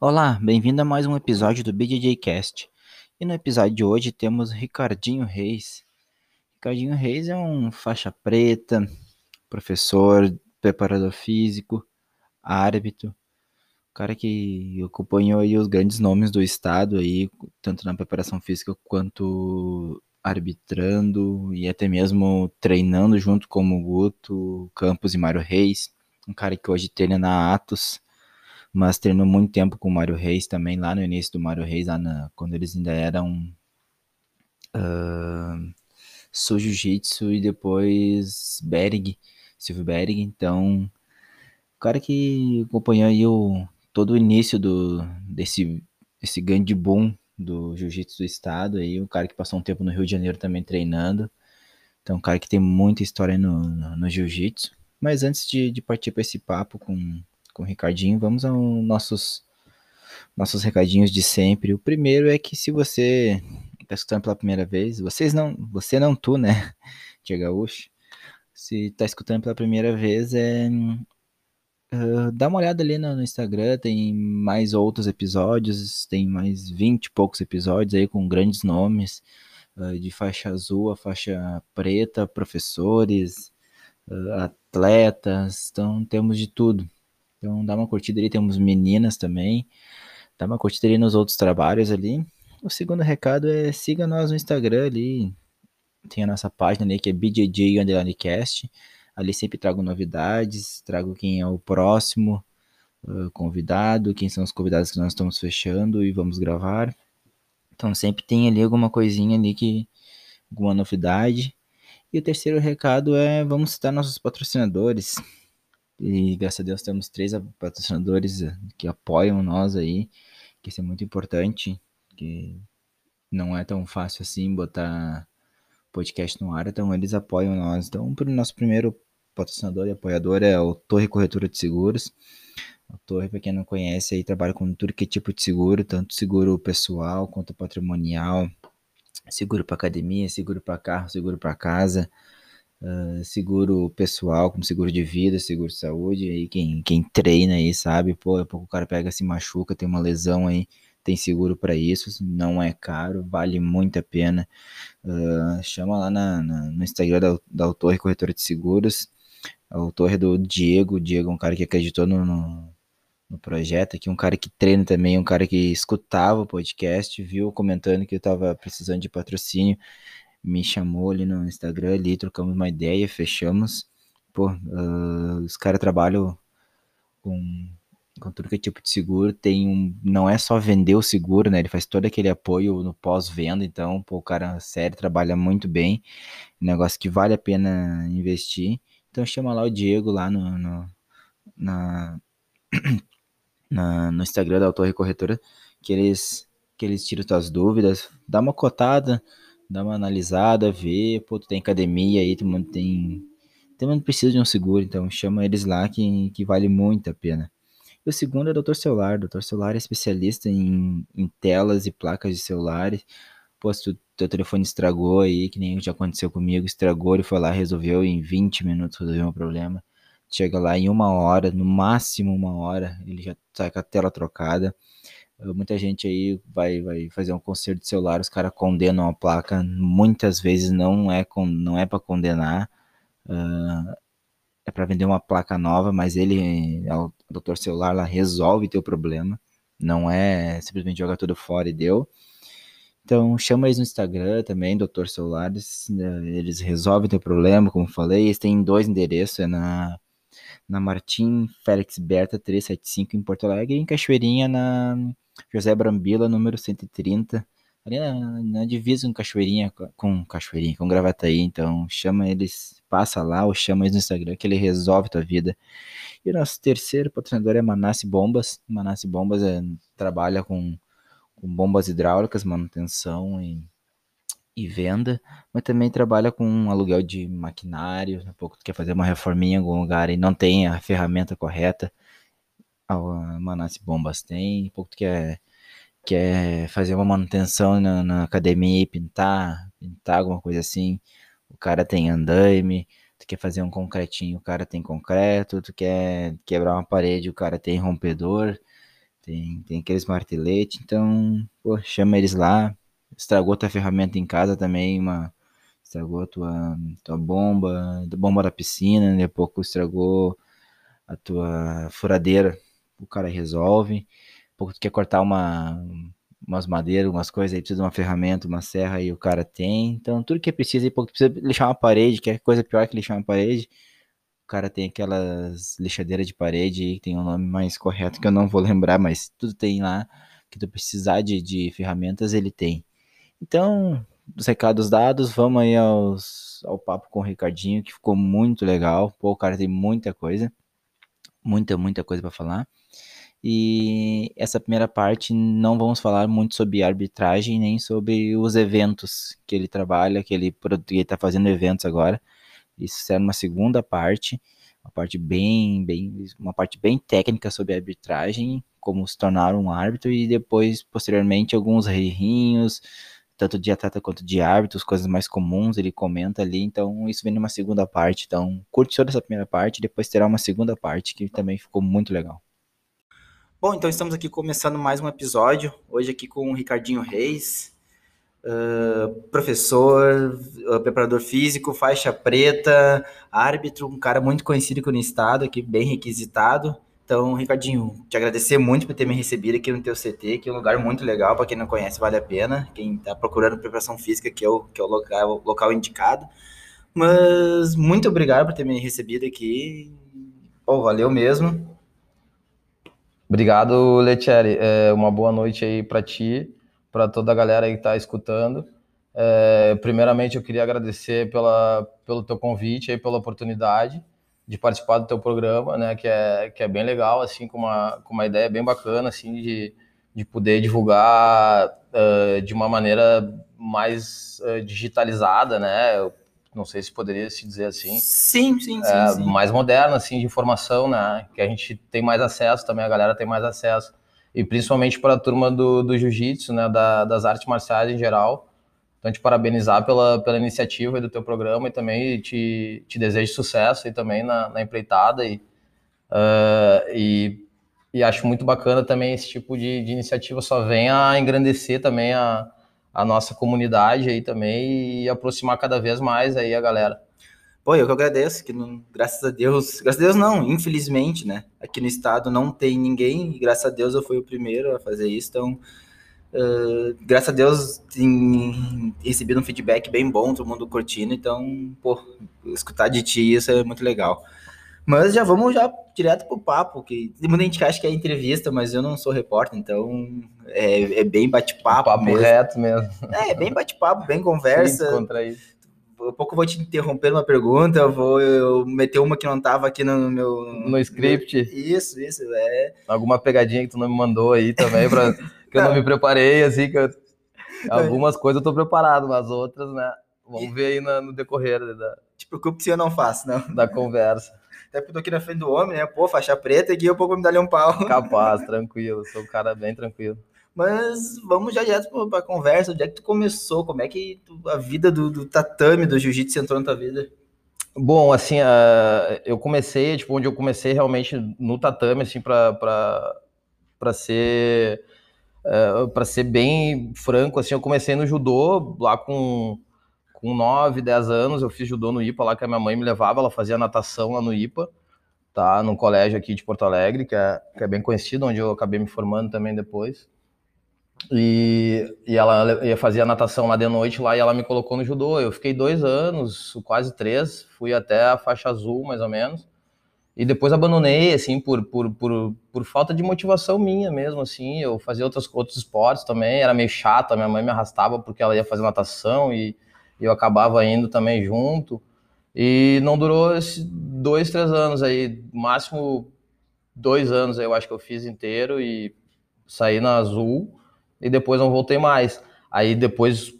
Olá, bem-vindo a mais um episódio do BJJ Cast. E no episódio de hoje temos Ricardinho Reis. Ricardinho Reis é um faixa preta, professor, preparador físico, árbitro, cara que acompanhou aí os grandes nomes do estado aí, tanto na preparação física quanto arbitrando e até mesmo treinando junto com o Guto, Campos e Mário Reis. Um cara que hoje treina na Atos mas treinou muito tempo com o Mário Reis também, lá no início do Mário Reis, lá na, quando eles ainda eram uh, Sul Jiu-Jitsu e depois Berg, Silvio Berg, então o cara que acompanhou aí o, todo o início do, desse, desse grande boom do Jiu-Jitsu do estado, aí, o cara que passou um tempo no Rio de Janeiro também treinando, então um cara que tem muita história no, no, no Jiu-Jitsu, mas antes de, de partir para esse papo com com o Ricardinho, vamos aos nossos, nossos recadinhos de sempre. O primeiro é que se você está escutando pela primeira vez, vocês não, você não tu, né, Tia Gaúcho, se está escutando pela primeira vez, é Uh, dá uma olhada ali no, no, Instagram, tem mais outros episódios, tem mais 20 e poucos episódios aí com grandes nomes, uh, de faixa azul a faixa preta, professores, uh, atletas, então temos de tudo. Então dá uma curtida ali, temos meninas também. Dá uma curtida ali nos outros trabalhos ali. O segundo recado é siga nós no Instagram ali. Tem a nossa página ali que é BJJ Underlinecast. Ali sempre trago novidades, trago quem é o próximo uh, convidado, quem são os convidados que nós estamos fechando e vamos gravar. Então sempre tem ali alguma coisinha ali que alguma novidade. E o terceiro recado é vamos citar nossos patrocinadores. E graças a Deus temos três patrocinadores eh, que apoiam nós aí, que isso é muito importante, que não é tão fácil assim botar podcast no ar, então eles apoiam nós. Então, o nosso primeiro patrocinador e apoiador é o Torre Corretora de Seguros. A Torre, para quem não conhece, aí trabalha com tudo que é tipo de seguro, tanto seguro pessoal quanto patrimonial, seguro para academia, seguro para carro, seguro para casa, Uh, seguro pessoal, como seguro de vida, seguro de saúde, aí quem, quem treina aí sabe, pô, pouco o cara pega, se machuca, tem uma lesão aí, tem seguro para isso, não é caro, vale muito a pena. Uh, chama lá na, na, no Instagram da, da Autor Corretora de Seguros, a autor é do Diego, o Diego é um cara que acreditou no, no, no projeto aqui, um cara que treina também, um cara que escutava o podcast, viu comentando que eu tava precisando de patrocínio, me chamou ali no Instagram, ali, trocamos uma ideia, fechamos. Pô, uh, os caras trabalham com, com tudo que é tipo de seguro, tem um, não é só vender o seguro, né, ele faz todo aquele apoio no pós-venda, então, pô, o cara, sério, trabalha muito bem, negócio que vale a pena investir. Então chama lá o Diego lá no, no na, na, no Instagram da Autorre Corretora, que eles, que eles tiram suas dúvidas, dá uma cotada, dá uma analisada, vê, pô, tu tem academia aí, todo mundo tem. Mundo precisa de um seguro, então chama eles lá que, que vale muito a pena. E o segundo é o. Celular. O. Celular é especialista em, em telas e placas de celulares. Pô, se tu, teu telefone estragou aí, que nem já aconteceu comigo, estragou, ele foi lá, resolveu em 20 minutos, resolveu o problema. Chega lá em uma hora, no máximo uma hora, ele já tá com a tela trocada. Muita gente aí vai, vai fazer um conserto de celular, os caras condenam a placa, muitas vezes não é, não é para condenar, uh, é para vender uma placa nova, mas ele, o doutor celular lá, resolve teu problema, não é simplesmente jogar tudo fora e deu. Então chama eles no Instagram também, doutor celulares, eles resolvem teu problema, como falei, eles têm dois endereços, é na na Martim Félix Berta 375 em Porto Alegre em Cachoeirinha na José Brambila, número 130, ali na, na divisa com Cachoeirinha, com Cachoeirinha, com Gravataí, então chama eles, passa lá ou chama eles no Instagram que ele resolve tua vida. E o nosso terceiro patrocinador é Manassi Bombas, Manassi Bombas é, trabalha com, com bombas hidráulicas, manutenção e, e venda, mas também trabalha com aluguel de maquinário, um pouco tu quer fazer uma reforminha em algum lugar e não tem a ferramenta correta, a Manassi Bombas tem, pouco quer, quer fazer uma manutenção na, na, academia e pintar, pintar alguma coisa assim, o cara tem andaime, tu quer fazer um concretinho, o cara tem concreto, tu quer quebrar uma parede, o cara tem rompedor, tem, tem aqueles marteletes, então, pô, chama eles lá. Estragou tua ferramenta em casa também, uma estragou tua, tua bomba, a bomba da piscina, daqui a pouco estragou a tua furadeira, o cara resolve. Um pouco tu quer cortar uma, umas madeiras, umas coisas aí, precisa de uma ferramenta, uma serra aí o cara tem. Então, tudo que precisa, e pouco precisa lixar uma parede, que é coisa pior que lixar uma parede. O cara tem aquelas lixadeiras de parede que tem um nome mais correto que eu não vou lembrar, mas tudo tem lá que tu precisar de, de ferramentas, ele tem. Então, dos recados dados, vamos aí aos, ao papo com o Ricardinho, que ficou muito legal. Pô, o cara tem muita coisa, muita, muita coisa para falar. E essa primeira parte não vamos falar muito sobre arbitragem, nem sobre os eventos que ele trabalha, que ele está fazendo eventos agora. Isso será uma segunda parte, uma parte bem, bem, uma parte bem técnica sobre arbitragem, como se tornar um árbitro e depois posteriormente alguns errinhos, tanto de atleta quanto de árbitros, coisas mais comuns, ele comenta ali, então isso vem numa segunda parte, então curte toda essa primeira parte, depois terá uma segunda parte que também ficou muito legal. Bom, então estamos aqui começando mais um episódio, hoje aqui com o Ricardinho Reis, uh, professor, uh, preparador físico, faixa preta, árbitro, um cara muito conhecido aqui no estado, aqui bem requisitado, então, Ricardinho, te agradecer muito por ter me recebido aqui no teu CT, que é um lugar muito legal, para quem não conhece, vale a pena. Quem está procurando preparação física, que é o, que é o local, local indicado. Mas muito obrigado por ter me recebido aqui. Oh, valeu mesmo. Obrigado, Letieri. É uma boa noite aí para ti, para toda a galera aí que está escutando. É, primeiramente, eu queria agradecer pela, pelo teu convite aí, pela oportunidade de participar do teu programa, né, que é, que é bem legal, assim, com uma, com uma ideia bem bacana, assim, de, de poder divulgar uh, de uma maneira mais uh, digitalizada, né, Eu não sei se poderia se dizer assim. Sim, sim, sim, é, sim. Mais moderna, assim, de informação, né, que a gente tem mais acesso também, a galera tem mais acesso, e principalmente para a turma do, do jiu-jitsu, né, da, das artes marciais em geral, então, te parabenizar pela, pela iniciativa do teu programa e também te, te desejo sucesso e também na, na empreitada e, uh, e, e, acho muito bacana também esse tipo de, de, iniciativa só vem a engrandecer também a, a nossa comunidade aí também e aproximar cada vez mais aí a galera. Pô, eu que agradeço, que não, graças a Deus, graças a Deus não, infelizmente, né, aqui no estado não tem ninguém e graças a Deus eu fui o primeiro a fazer isso, então Uh, graças a Deus tem recebido um feedback bem bom, todo mundo curtindo, então, pô, escutar de ti isso é muito legal. Mas já vamos já direto pro papo, que muita gente acha que é entrevista, mas eu não sou repórter, então é, é bem bate-papo Papo mesmo. reto mesmo. É, bem bate-papo, bem conversa. Contra isso. Um pouco eu vou te interromper uma pergunta, eu vou eu meter uma que não tava aqui no meu... No script? Isso, isso, é. Alguma pegadinha que tu não me mandou aí também pra que eu não me preparei, assim, que eu... algumas coisas eu tô preparado, mas outras, né? Vamos ver aí no, no decorrer da. Te preocupe se eu não faço, não. Da conversa. Até porque eu tô aqui na frente do homem, né? Pô, faixa preta, aqui eu pouco me dar um pau. Capaz, tranquilo. Sou um cara bem tranquilo. Mas vamos já direto para a conversa. Onde é que tu começou? Como é que tu, a vida do, do tatame, do jiu-jitsu entrou na tua vida? Bom, assim, uh, eu comecei, tipo, onde eu comecei realmente no tatame, assim, para ser É, para ser bem franco, assim, eu comecei no judô lá com, com 9, 10 anos. Eu fiz judô no IPA lá que a minha mãe me levava, ela fazia natação lá no IPA, tá? Num colégio aqui de Porto Alegre, que é, que é bem conhecido, onde eu acabei me formando também depois. E, e ela ia fazer natação lá de noite lá e ela me colocou no judô. Eu fiquei dois anos, quase três, fui até a faixa azul mais ou menos. E depois abandonei, assim, por, por, por, por falta de motivação minha mesmo, assim. Eu fazia outros, outros esportes também, era meio chato, a minha mãe me arrastava porque ela ia fazer natação e, e eu acabava indo também junto. E não durou dois, três anos aí, máximo dois anos eu acho que eu fiz inteiro e saí na Azul e depois não voltei mais. Aí depois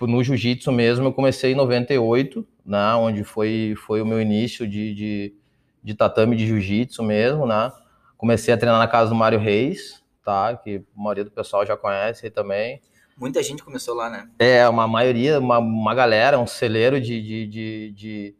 no jiu-jitsu mesmo eu comecei em 98, né, onde foi, foi o meu início de, de de tatame de jiu-jitsu mesmo, né? Comecei a treinar na casa do Mário Reis, tá? Que a maioria do pessoal já conhece também. Muita gente começou lá, né? É, uma maioria, uma, uma galera, um celeiro de, de, de, de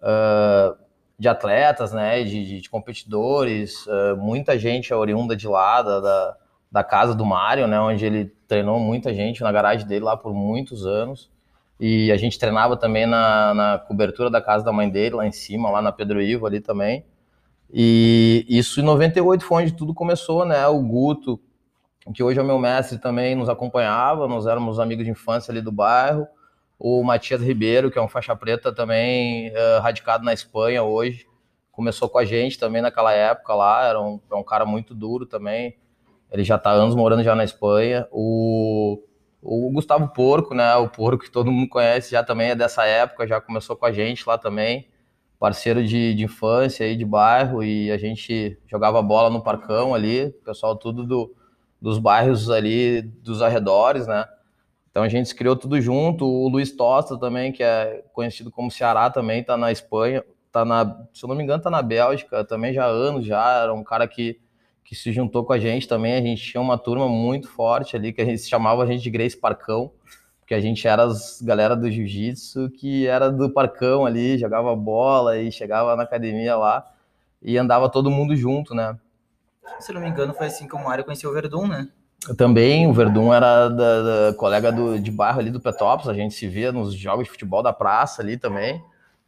uh, de atletas, né, de, de competidores, uh, muita gente é oriunda de lá, da, da, da, casa do Mário, né, onde ele treinou muita gente na garagem dele lá por muitos anos. E a gente treinava também na, na cobertura da casa da mãe dele, lá em cima, lá na Pedro Ivo ali também. E isso em 98 foi onde tudo começou, né? O Guto, que hoje é meu mestre, também nos acompanhava, nós éramos amigos de infância ali do bairro. O Matias Ribeiro, que é um faixa preta também uh, radicado na Espanha hoje, começou com a gente também naquela época lá, era um, é um cara muito duro também. Ele já está anos morando já na Espanha. O o Gustavo Porco, né? O Porco que todo mundo conhece já também é dessa época, já começou com a gente lá também, parceiro de, de infância aí de bairro e a gente jogava bola no parcão ali, pessoal tudo do, dos bairros ali dos arredores, né? Então a gente criou tudo junto. O Luiz Tosta também, que é conhecido como Ceará, também tá na Espanha, tá na, se eu não me engano, tá na Bélgica, também já há anos já, era um cara que que se juntou com a gente também. A gente tinha uma turma muito forte ali, que a gente chamava a gente de Grace Parcão, porque a gente era as galera do jiu-jitsu que era do Parcão ali, jogava bola e chegava na academia lá e andava todo mundo junto, né? Se não me engano, foi assim que o Mário conheceu o Verdun, né? Também, o Verdun era da, da colega do, de bairro ali do Petrópolis, a gente se via nos jogos de futebol da praça ali também.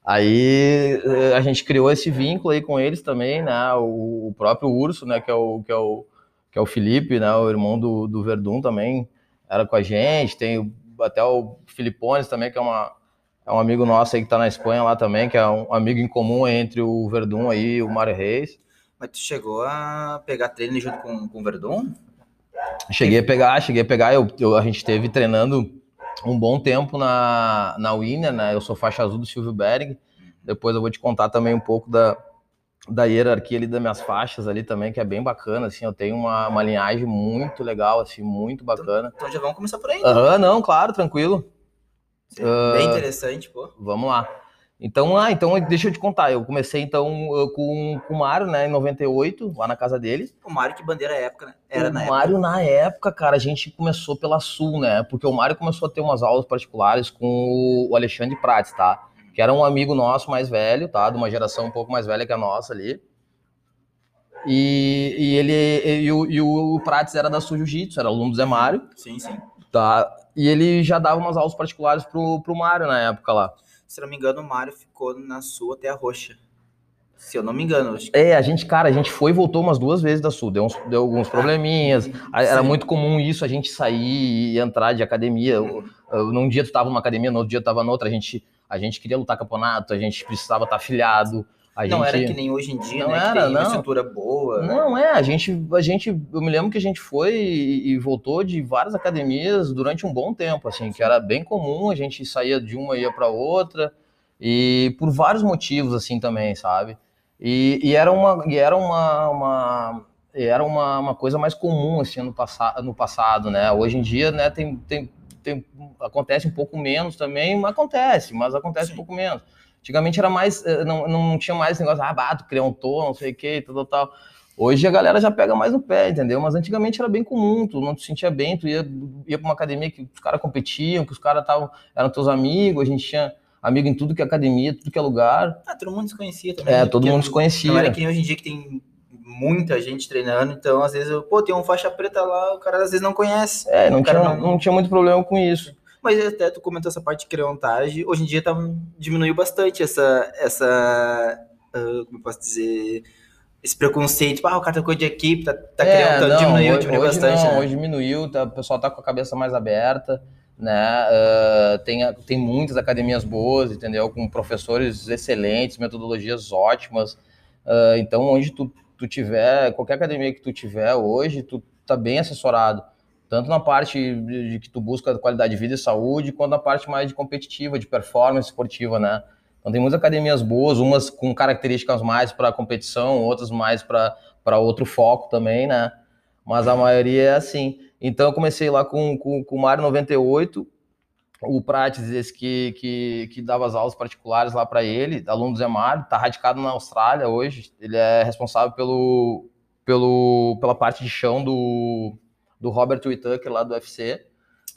Aí eh, a gente criou esse vínculo aí com eles também, né? O, próprio Urso, né? Que é o, que é o, que é o Felipe, né? O irmão do, do Verdun também era com a gente. Tem até o Filipones também, que é, uma, é um amigo nosso aí que tá na Espanha lá também, que é um amigo em comum entre o Verdun aí e o Mário Reis. Mas tu chegou a pegar treino junto com, com o Verdun? Cheguei a pegar, cheguei a pegar. Eu, eu, a gente teve treinando um bom tempo na, na Winner, né? Eu sou faixa azul do Silvio Berg. Depois eu vou te contar também um pouco da, da hierarquia ali das minhas faixas ali também, que é bem bacana, assim, eu tenho uma, uma linhagem muito legal, assim, muito bacana. Então, então já vamos começar por aí, né? Aham, não, claro, tranquilo. Sim, uh, bem interessante, pô. Vamos lá. Então, ah, então deixa eu te contar. Eu comecei então com, com o Mário, né, em 98, lá na casa dele. O Mário, que bandeira época, né? Era o na Mário, época. na época, cara, a gente começou pela Sul, né? Porque o Mário começou a ter umas aulas particulares com o Alexandre Prates, tá? Que era um amigo nosso mais velho, tá? De uma geração um pouco mais velha que a nossa ali. E, e ele e, e, o, e o Prates era da Sul Jiu-Jitsu, era aluno do Zé Mário. Sim, sim. Tá? E ele já dava umas aulas particulares pro, pro Mário na época lá se não me engano, o Mário ficou na Sul até a Roxa. Se eu não me engano. Acho É, a gente, cara, a gente foi e voltou umas duas vezes da Sul. Deu, uns, deu alguns probleminhas. Sim. Era muito comum isso, a gente sair e entrar de academia. Uhum. Num dia tu tava numa academia, no outro dia tu tava noutra. A gente, a gente queria lutar campeonato, a gente precisava estar tá afiliado. A não gente... era que nem hoje em dia, não né? Era, que tem não. uma estrutura boa. Não, é, a gente, a gente, eu me lembro que a gente foi e, e, voltou de várias academias durante um bom tempo, assim, que era bem comum, a gente saía de uma e ia para outra. E por vários motivos, assim, também, sabe? E, e era uma, e era uma, uma era uma, uma coisa mais comum, assim, no, passa, no passado, né? Hoje em dia, né, tem, tem, tem, acontece um pouco menos também, mas acontece, mas acontece Sim. um pouco menos. Antigamente era mais, eh, não, não tinha mais negócio, ah, bato, criar um tom, não sei o que, tal, tal, tal. Hoje a galera já pega mais no pé, entendeu? Mas antigamente era bem comum, tu não te sentia bem, tu ia, ia pra uma academia que os caras competiam, que os caras eram teus amigos, a gente tinha amigo em tudo que é academia, tudo que é lugar. Ah, todo mundo se conhecia também. É, todo mundo se conhecia. Era que hoje em dia que tem muita gente treinando, então às vezes, eu, pô, tem um faixa preta lá, o cara às vezes não conhece. É, não, tinha, não... não tinha muito problema com isso. Mas até tu comentou essa parte de creontagem, hoje em dia tá, diminuiu bastante essa, essa uh, como eu posso dizer, esse preconceito, ah, o cara tá coisa de equipe, tá, tá é, não, diminuiu, hoje, diminuiu hoje bastante. Não, né? Hoje diminuiu, tá, o pessoal tá com a cabeça mais aberta né? Uh, tem, tem muitas academias boas, entendeu? Com professores excelentes, metodologias ótimas. Uh, então, onde tu, tu tiver, qualquer academia que tu tiver hoje, tu tá bem assessorado. Tanto na parte de, que tu busca qualidade de vida e saúde, quanto na parte mais de competitiva, de performance esportiva, né? Então tem muitas academias boas, umas com características mais para competição, outras mais para outro foco também, né? Mas a maioria é assim. Então eu comecei lá com, com, com o Mário 98, o Prates, esse que, que, que dava as aulas particulares lá para ele, aluno do Zé Mário, está radicado na Austrália hoje, ele é responsável pelo, pelo, pela parte de chão do, do Robert Whittaker lá do UFC,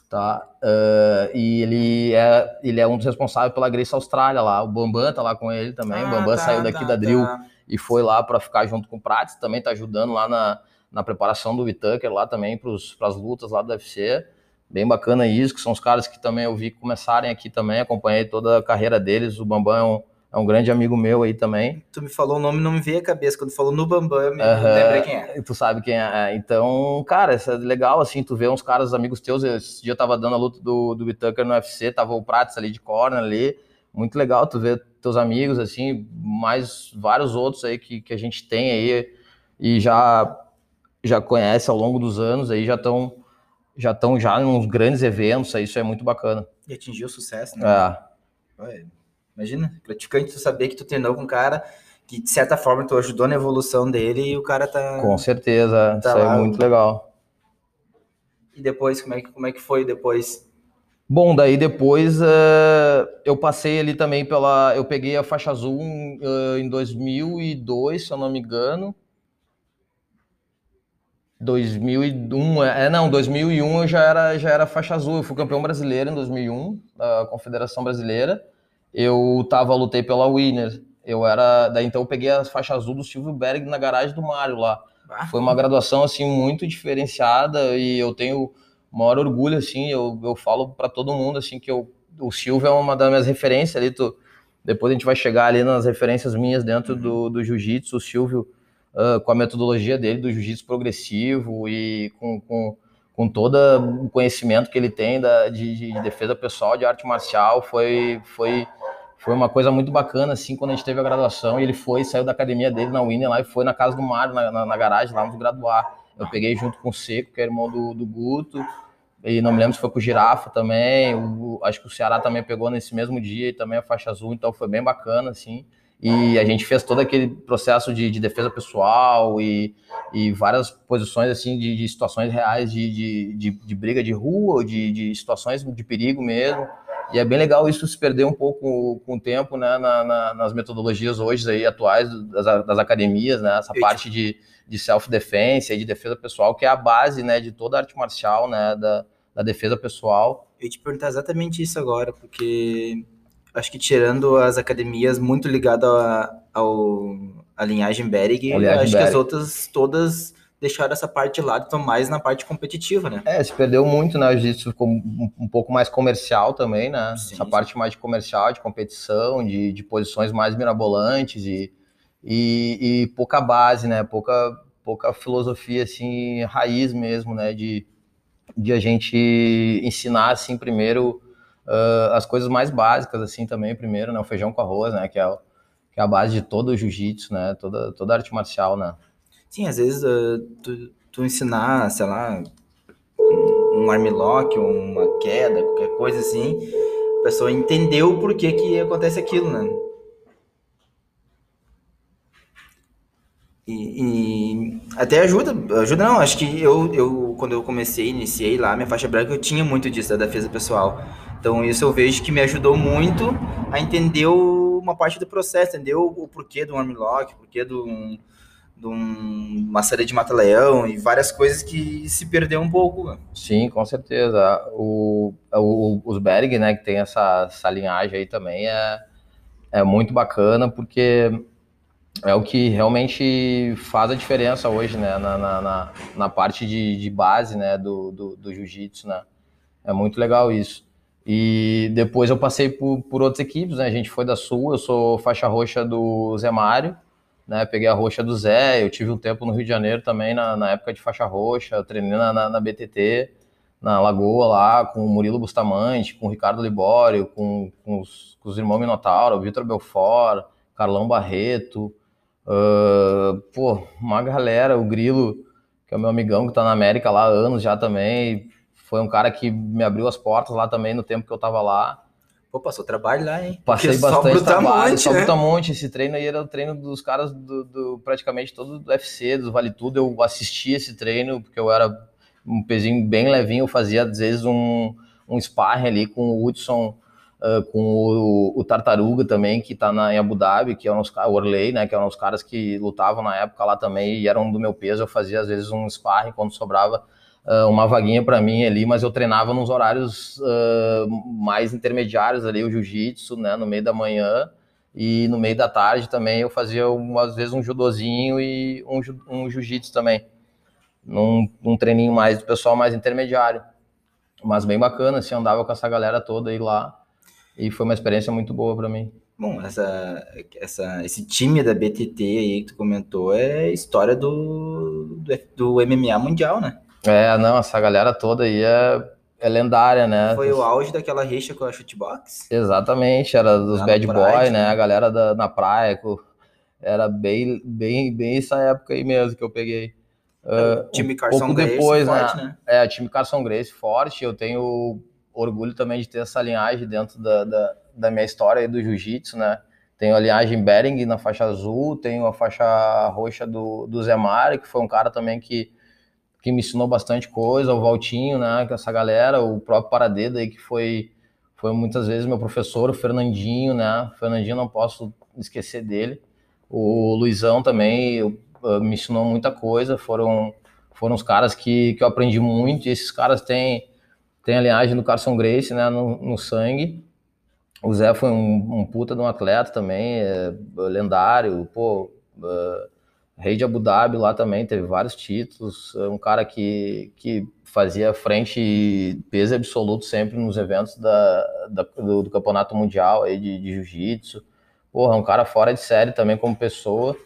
tá? Uh, e ele é, ele é um dos responsáveis pela Grace Austrália lá. O Bambam tá lá com ele também. Ah, o Bambam tá, saiu daqui tá, da Drill tá. e foi lá para ficar junto com o Prates, também tá ajudando lá na, na preparação do Vitucker lá também para as lutas lá do UFC. Bem bacana isso, que são os caras que também eu vi começarem aqui também, acompanhei toda a carreira deles. O Bambam é um, é um grande amigo meu aí também. Tu me falou o nome, não me veio a cabeça. Quando falou no Bambam, eu me uhum, lembrei quem é. Tu sabe quem é. é. Então, cara, isso é legal, assim, tu vê uns caras, amigos teus. Esse dia eu tava dando a luta do, do Whittaker no UFC, tava o Prates ali de corner ali. Muito legal tu ver teus amigos, assim, mais vários outros aí que, que a gente tem aí e já, já conhece ao longo dos anos aí, já estão já estão já em uns grandes eventos, aí isso é muito bacana. E atingiu sucesso, né? É. Ué Imagina, gratificante tu saber que tu treinou com um cara que, de certa forma, tu ajudou na evolução dele e o cara tá. Com certeza, tá isso lá, é muito legal. E depois, como é que, como é que foi depois? Bom, daí depois uh, eu passei ali também pela. Eu peguei a faixa azul uh, em 2002, se eu não me engano. 2001, é, é, não, 2001 eu já era, já era faixa azul. Eu fui campeão brasileiro em 2001, da Confederação Brasileira eu tava, lutei pela Winner. Eu era. Daí então eu peguei a faixa azul do Silvio Berg na garagem do Mário lá. Ah. Foi uma graduação assim muito diferenciada e eu tenho o maior orgulho assim, eu, eu falo para todo mundo assim que eu, o Silvio é uma das minhas referências ali, tu, depois a gente vai chegar ali nas referências minhas dentro do, do jiu-jitsu, o Silvio uh, com a metodologia dele do jiu-jitsu progressivo e com, com, com todo o conhecimento que ele tem da, de, de defesa pessoal, de arte marcial, foi, foi foi uma coisa muito bacana, assim, quando a gente teve a graduação, e ele foi, saiu da academia dele na Winner lá e foi na casa do Mário, na, na, na, garagem, lá nos graduar. Eu peguei junto com o Seco, que é irmão do, do Guto, e não me lembro se foi com o Girafa também, o, acho que o Ceará também pegou nesse mesmo dia, e também a faixa azul, então foi bem bacana, assim. E a gente fez todo aquele processo de, de defesa pessoal e, e várias posições, assim, de, de situações reais de, de, de, briga de rua, de, de situações de perigo mesmo. E é bem legal isso se perder um pouco com o tempo, né, na, na, nas metodologias hoje aí atuais das, das academias, né, essa parte de, de self-defense e de defesa pessoal, que é a base, né, de toda a arte marcial, né, da, da defesa pessoal. Eu ia te perguntar exatamente isso agora, porque acho que tirando as academias muito ligadas ao, à linhagem Berg, acho que as outras todas deixaram essa parte de lado, estão mais na parte competitiva, né? É, se perdeu muito, né? O jiu-jitsu ficou um, um, pouco mais comercial também, né? Sim, essa sim. parte mais de comercial, de competição, de, de posições mais mirabolantes e, e, e, pouca base, né? Pouca, pouca filosofia, assim, raiz mesmo, né? De, de a gente ensinar, assim, primeiro uh, as coisas mais básicas, assim, também, primeiro, né? O feijão com arroz, né? Que é, que é a base de todo o jiu-jitsu, né? Toda, toda arte marcial, né? Sim, às vezes uh, tu, tu, ensinar, sei lá, um armlock, uma queda, qualquer coisa assim, a pessoa entendeu por que que acontece aquilo, né? E, e, até ajuda, ajuda não, acho que eu, eu, quando eu comecei, iniciei lá, minha faixa branca, eu tinha muito disso da defesa pessoal. Então isso eu vejo que me ajudou muito a entender uma parte do processo, entender o, o porquê do armlock, o porquê do, de um, uma série de Mata-Leão e várias coisas que se perdeu um pouco. Né? Sim, com certeza. O, o, os Berg, né, que tem essa, essa linhagem aí também, é, é muito bacana, porque é o que realmente faz a diferença hoje, né, na, na, na parte de, de base, né, do, do, do jiu-jitsu, né. É muito legal isso. E depois eu passei por, por outras equipes, né, a gente foi da Sul, eu sou faixa roxa do Zé Mário, né? Peguei a roxa do Zé, eu tive um tempo no Rio de Janeiro também, na, na época de faixa roxa, treinei na, na, na, BTT, na Lagoa lá, com o Murilo Bustamante, com o Ricardo Libório, com, com, os, com os irmãos Minotauro, Vitor Belfort, Carlão Barreto, uh, pô, uma galera, o Grilo, que é meu amigão que tá na América lá há anos já também, foi um cara que me abriu as portas lá também no tempo que eu tava lá. Pô, passou trabalho lá, hein? Passei Porque bastante só trabalho, só né? monte. Esse treino aí era o treino dos caras do, do, praticamente todo do UFC, dos Vale Tudo. Eu assisti esse treino, porque eu era um pezinho bem levinho, eu fazia às vezes um, um sparring ali com o Hudson, uh, com o, o, Tartaruga também, que tá na, em Abu Dhabi, que é o Orley, né? Que eram os caras que lutavam na época lá também e eram do meu peso. Eu fazia às vezes um sparring quando sobrava uh, uma vaguinha para mim ali, mas eu treinava nos horários uh, mais intermediários ali, o jiu-jitsu, né, no meio da manhã e no meio da tarde também eu fazia às vezes um judozinho e um, um jiu-jitsu também, num, treininho mais do pessoal mais intermediário, mas bem bacana, assim, andava com essa galera toda aí lá e foi uma experiência muito boa para mim. Bom, essa, essa, esse time da BTT aí que tu comentou é história do, do, do MMA mundial, né? É, não, essa galera toda aí é, é lendária, né? Foi o auge daquela rixa com a Shootbox? Exatamente, era dos Lá Bad Boy, né? A galera da, na praia, era bem, bem, bem essa época aí mesmo que eu peguei. Uh, time um Carson pouco Grace depois, né? forte, né? né? É, time Carson Grace forte. Eu tenho orgulho também de ter essa linhagem dentro da, da, da minha história do jiu-jitsu, né? Tenho a linhagem Bering na faixa azul, tenho a faixa roxa do, do Zé Mário, que foi um cara também que que me ensinou bastante coisa, o Valtinho, né, com essa galera, o próprio Paradeda aí, que foi, foi muitas vezes meu professor, o Fernandinho, né, o Fernandinho não posso esquecer dele, o Luizão também eu, eu, me ensinou muita coisa, foram, foram os caras que, que eu aprendi muito, e esses caras têm, têm a linhagem do Carson Grace, né, no, no sangue, o Zé foi um, um puta de um atleta também, é, lendário, pô, uh, Rei de Abu Dhabi lá também teve vários títulos. É um cara que, que fazia frente peso absoluto sempre nos eventos da, da do, do, campeonato mundial aí de, de jiu-jitsu. Porra, um cara fora de série também como pessoa.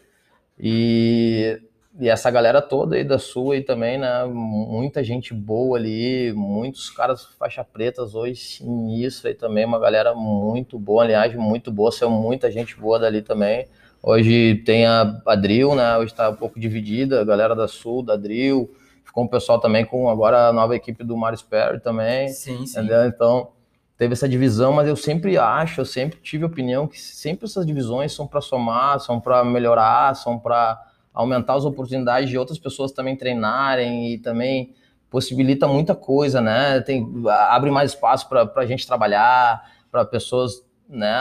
E, e essa galera toda aí da Sul aí também, né? Muita gente boa ali, muitos caras faixa pretas hoje sinistro aí também, uma galera muito boa, aliás, muito boa, saiu muita gente boa dali também. Hoje tem a, a Drill, né? Hoje está um pouco dividida, a galera da Sul, da Drill. Ficou um pessoal também com agora a nova equipe do Mario Perry também. Sim, sim. Entendeu? Então, teve essa divisão, mas eu sempre acho, eu sempre tive a opinião que sempre essas divisões são para somar, são para melhorar, são para aumentar as oportunidades de outras pessoas também treinarem e também possibilita muita coisa, né? Tem, abre mais espaço para a gente trabalhar, para pessoas né,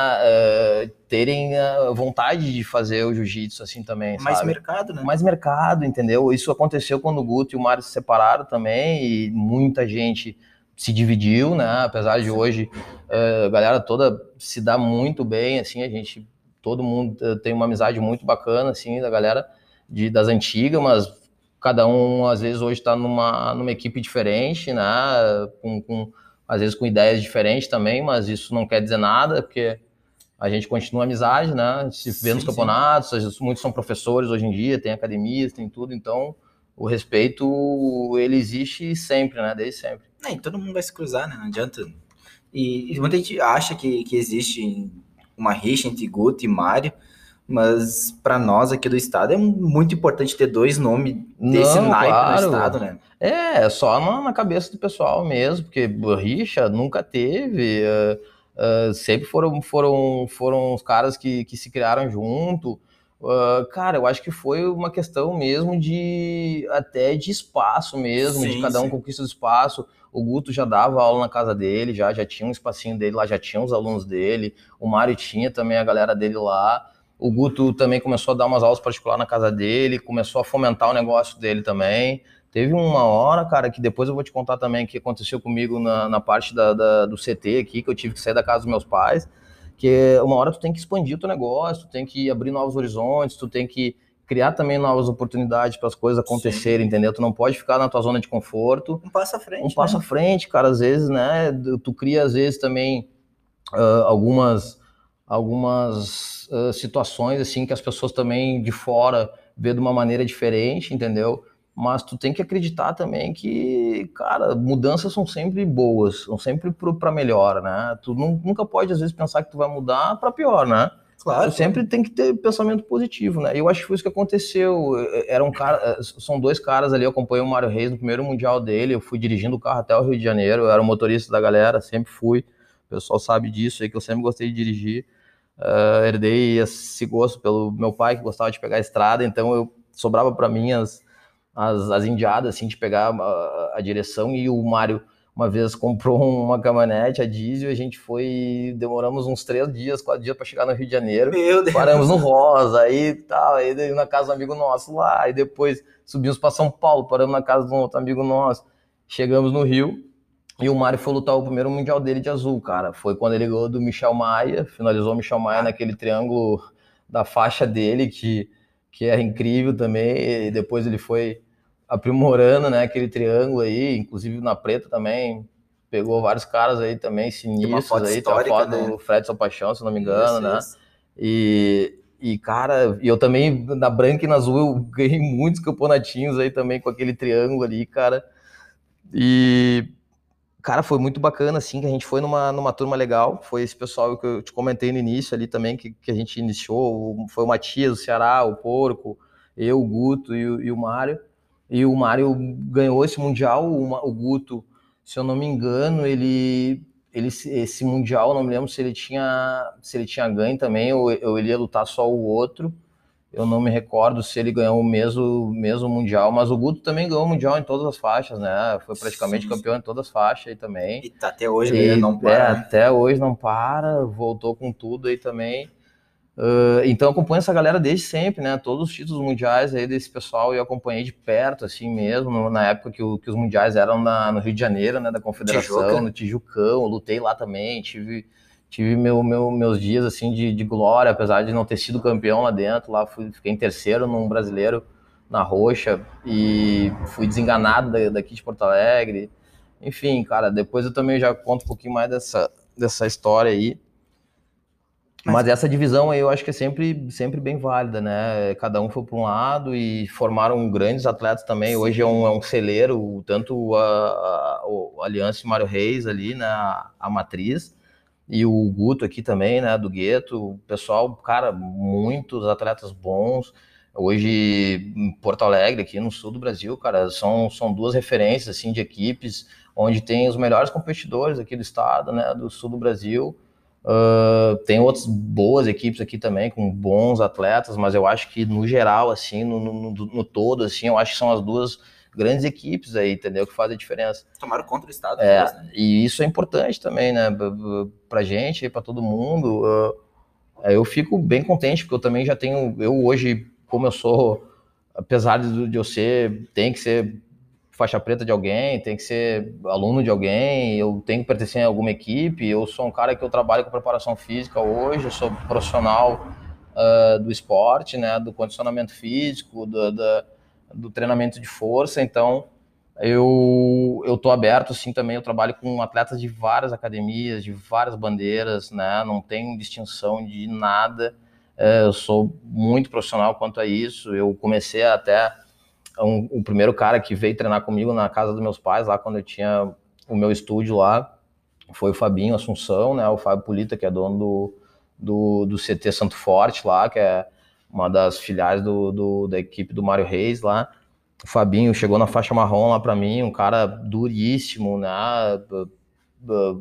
uh, terem vontade de fazer o jiu-jitsu assim também. Mais sabe? mercado, né? Mais mercado, entendeu? Isso aconteceu quando o Guto e o Mário se separaram também e muita gente se dividiu, né? Apesar de hoje uh, a galera toda se dá muito bem, assim, a gente, todo mundo tem uma amizade muito bacana, assim, da galera de, das antigas, mas cada um às vezes hoje está numa, numa equipe diferente, né? com, com às vezes com ideias diferentes também, mas isso não quer dizer nada, porque a gente continua amizade, né? Se vê nos campeonatos, sim. muitos são professores hoje em dia, tem academias, tem tudo, então o respeito ele existe sempre, né? Desde sempre. É, e todo mundo vai se cruzar, né? Não adianta. E, e muita gente acha que, que existe uma rixa entre Guto e Mário, mas para nós aqui do estado é muito importante ter dois nomes desse Não, naipe claro. no estado, né? É, só na, na, cabeça do pessoal mesmo, porque rixa nunca teve, uh, uh, sempre foram, foram, foram os caras que, que se criaram junto. Uh, cara, eu acho que foi uma questão mesmo de até de espaço mesmo, sim, de cada um sim. conquista do espaço. O Guto já dava aula na casa dele, já, já tinha um espacinho dele lá, já tinha os alunos dele. O Mário tinha também a galera dele lá. O Guto também começou a dar umas aulas particulares na casa dele, começou a fomentar o negócio dele também. Teve uma hora, cara, que depois eu vou te contar também que aconteceu comigo na, na parte da, da, do CT aqui, que eu tive que sair da casa dos meus pais, que uma hora tu tem que expandir o teu negócio, tu tem que abrir novos horizontes, tu tem que criar também novas oportunidades para as coisas acontecerem, Sim. entendeu? Tu não pode ficar na tua zona de conforto. Um passo à frente. Um passo né? à frente, cara, às vezes, né? Tu cria, às vezes, também uh, algumas algumas uh, situações assim que as pessoas também de fora vê de uma maneira diferente, entendeu? Mas tu tem que acreditar também que, cara, mudanças são sempre boas, são sempre para melhor, né? Tu não, nunca pode às vezes pensar que tu vai mudar para pior, né? Claro. Tu sempre tem que ter pensamento positivo, né? Eu acho que foi isso que aconteceu. Era um cara, são dois caras ali, eu acompanhei o Mário Reis no primeiro mundial dele, eu fui dirigindo o carro até o Rio de Janeiro, eu era o motorista da galera, sempre fui. O pessoal sabe disso aí que eu sempre gostei de dirigir. Uh, herdei esse gosto pelo meu pai, que gostava de pegar a estrada, então eu sobrava para mim as, as, as, indiadas, assim, de pegar a, a, direção. E o Mário, uma vez, comprou uma caminhonete a diesel, a gente foi, demoramos uns três dias, quatro dias para chegar no Rio de Janeiro. Meu Deus! Paramos no Rosa, aí tal, aí na casa do amigo nosso lá, e depois subimos para São Paulo, paramos na casa de um outro amigo nosso. chegamos no Rio e o Mário foi lutar o primeiro mundial dele de azul, cara. Foi quando ele ganhou do Michel Maia, finalizou o Michel Maia naquele triângulo da faixa dele, que, que é incrível também. E depois ele foi aprimorando, né, aquele triângulo aí, inclusive na preta também. Pegou vários caras aí também, sinistros aí. Tem a foto né? do Fred Paixão, se não me engano, isso, né? Isso. E, e, cara, eu também, na branca e na azul, eu ganhei muitos campeonatinhos aí também com aquele triângulo ali, cara. E, cara, foi muito bacana, assim, que a gente foi numa, numa turma legal. Foi esse pessoal que eu te comentei no início ali também, que, que a gente iniciou. Foi o Matias, o Ceará, o Porco, eu, o Guto e, e o Mário. E o Mário ganhou esse Mundial, o, o Guto, se eu não me engano, ele ele, esse mundial, não me lembro se ele tinha se ele tinha ganho também ou, ou ele ia lutar só o outro. Eu não me recordo se ele ganhou o mesmo, mesmo Mundial, mas o Guto também ganhou o Mundial em todas as faixas, né? Foi praticamente Sim. campeão em todas as faixas aí também. E tá até hoje e, não para. É, né? Até hoje não para, voltou com tudo aí também. Uh, então acompanho essa galera desde sempre, né? Todos os títulos mundiais aí desse pessoal eu acompanhei de perto, assim mesmo, na época que, o, que os mundiais eram na, no Rio de Janeiro, né? Da Confederação, Tijuca. no Tijucão, lutei lá também, tive tive meu, meu, meus dias assim de, de, glória, apesar de não ter sido campeão lá dentro. Lá fui, fiquei em terceiro num brasileiro na Roxa e fui desenganado daqui de Porto Alegre. Enfim, cara, depois eu também já conto um pouquinho mais dessa, dessa história aí. Mas, Mas essa divisão aí eu acho que é sempre, sempre bem válida, né? Cada um foi para um lado e formaram grandes atletas também. Sim. Hoje é um, é um celeiro, tanto a, a, a Aliança e Mário Reis ali, né? A, a matriz, e o Guto aqui também, né, do Gueto, pessoal, cara, muitos atletas bons. Hoje em Porto Alegre, aqui no sul do Brasil, cara, são, são duas referências assim de equipes onde tem os melhores competidores aqui do estado, né, do sul do Brasil. Uh, tem outras boas equipes aqui também com bons atletas, mas eu acho que no geral, assim, no, no, no todo, assim, eu acho que são as duas grandes equipes aí, entendeu? Que fazem a diferença. Tomaram conta do estado. É, né? E isso é importante também, né? Pra gente, para todo mundo. Uh, eu fico bem contente, porque eu também já tenho. Eu hoje, como eu sou, apesar de, de eu ser, tem que ser faixa preta de alguém, tem que ser aluno de alguém, eu tenho que pertencer a alguma equipe, eu sou um cara que eu trabalho com preparação física hoje, eu sou profissional uh, do esporte, né, do condicionamento físico, do, da, do treinamento de força, então eu eu tô aberto assim também, eu trabalho com atletas de várias academias, de várias bandeiras, né? Não tem distinção de nada. É, eu sou muito profissional quanto a isso. Eu comecei até um, o primeiro cara que veio treinar comigo na casa dos meus pais lá quando eu tinha o meu estúdio lá foi o Fabinho Assunção, né? O Fábio Polita que é dono do, do, do CT Santo Forte lá, que é uma das filiais do, do, da equipe do Mário Reis lá. O Fabinho chegou na faixa marrom lá para mim, um cara duríssimo, né?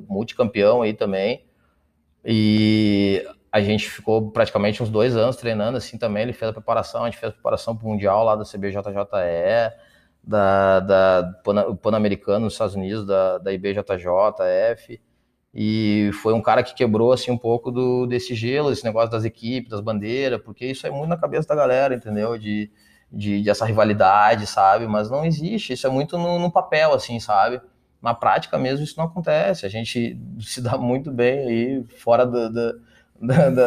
Multicampeão aí também. E a gente ficou praticamente uns dois anos treinando assim também. Ele fez a preparação, a gente fez a preparação para o Mundial lá da CBJJE, da, da Pan-Americano nos Estados Unidos, da, da IBJJF. E foi um cara que quebrou assim um pouco do desse gelo, esse negócio das equipes, das bandeiras, porque isso é muito na cabeça da galera, entendeu? De, de, de essa rivalidade, sabe? Mas não existe, isso é muito no, no, papel, assim, sabe? Na prática mesmo isso não acontece. A gente se dá muito bem aí fora do, do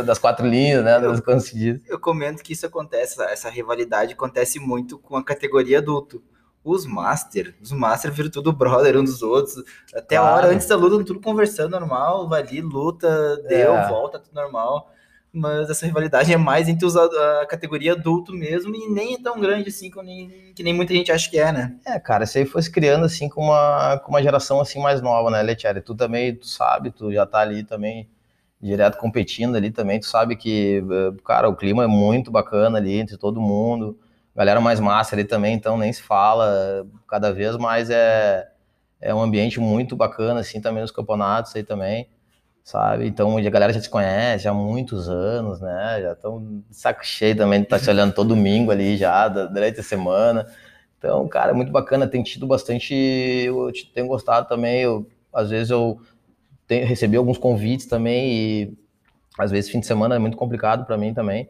das quatro linhas, né? Das eu, eu comento que isso acontece, essa rivalidade acontece muito com a categoria adulto os Master, os Master viram tudo brother um dos outros. Até claro. a hora antes da luta, tudo conversando normal, vai ali, luta, deu, é. volta, tudo normal. Mas essa rivalidade é mais entre os, a categoria adulto mesmo e nem é tão grande assim que nem, que nem muita gente acha que é, né? É, cara, isso aí foi se criando assim com uma, com uma geração assim mais nova, né, Letieri? Tu também, tu sabe, tu já tá ali também direto competindo ali também, tu sabe que, eh, cara, o clima é muito bacana ali entre todo mundo galera mais massa ali também, então nem se fala, cada vez mais é, é um ambiente muito bacana, assim, também nos campeonatos aí também, sabe? Então a galera já se conhece há muitos anos, né? Já estão saco cheio também de estar tá se olhando todo domingo ali já, durante a semana. Então, cara, é muito bacana, tem tido bastante, eu tenho gostado também, eu, às vezes eu tenho, recebi alguns convites também e às vezes fim de semana é muito complicado para mim também,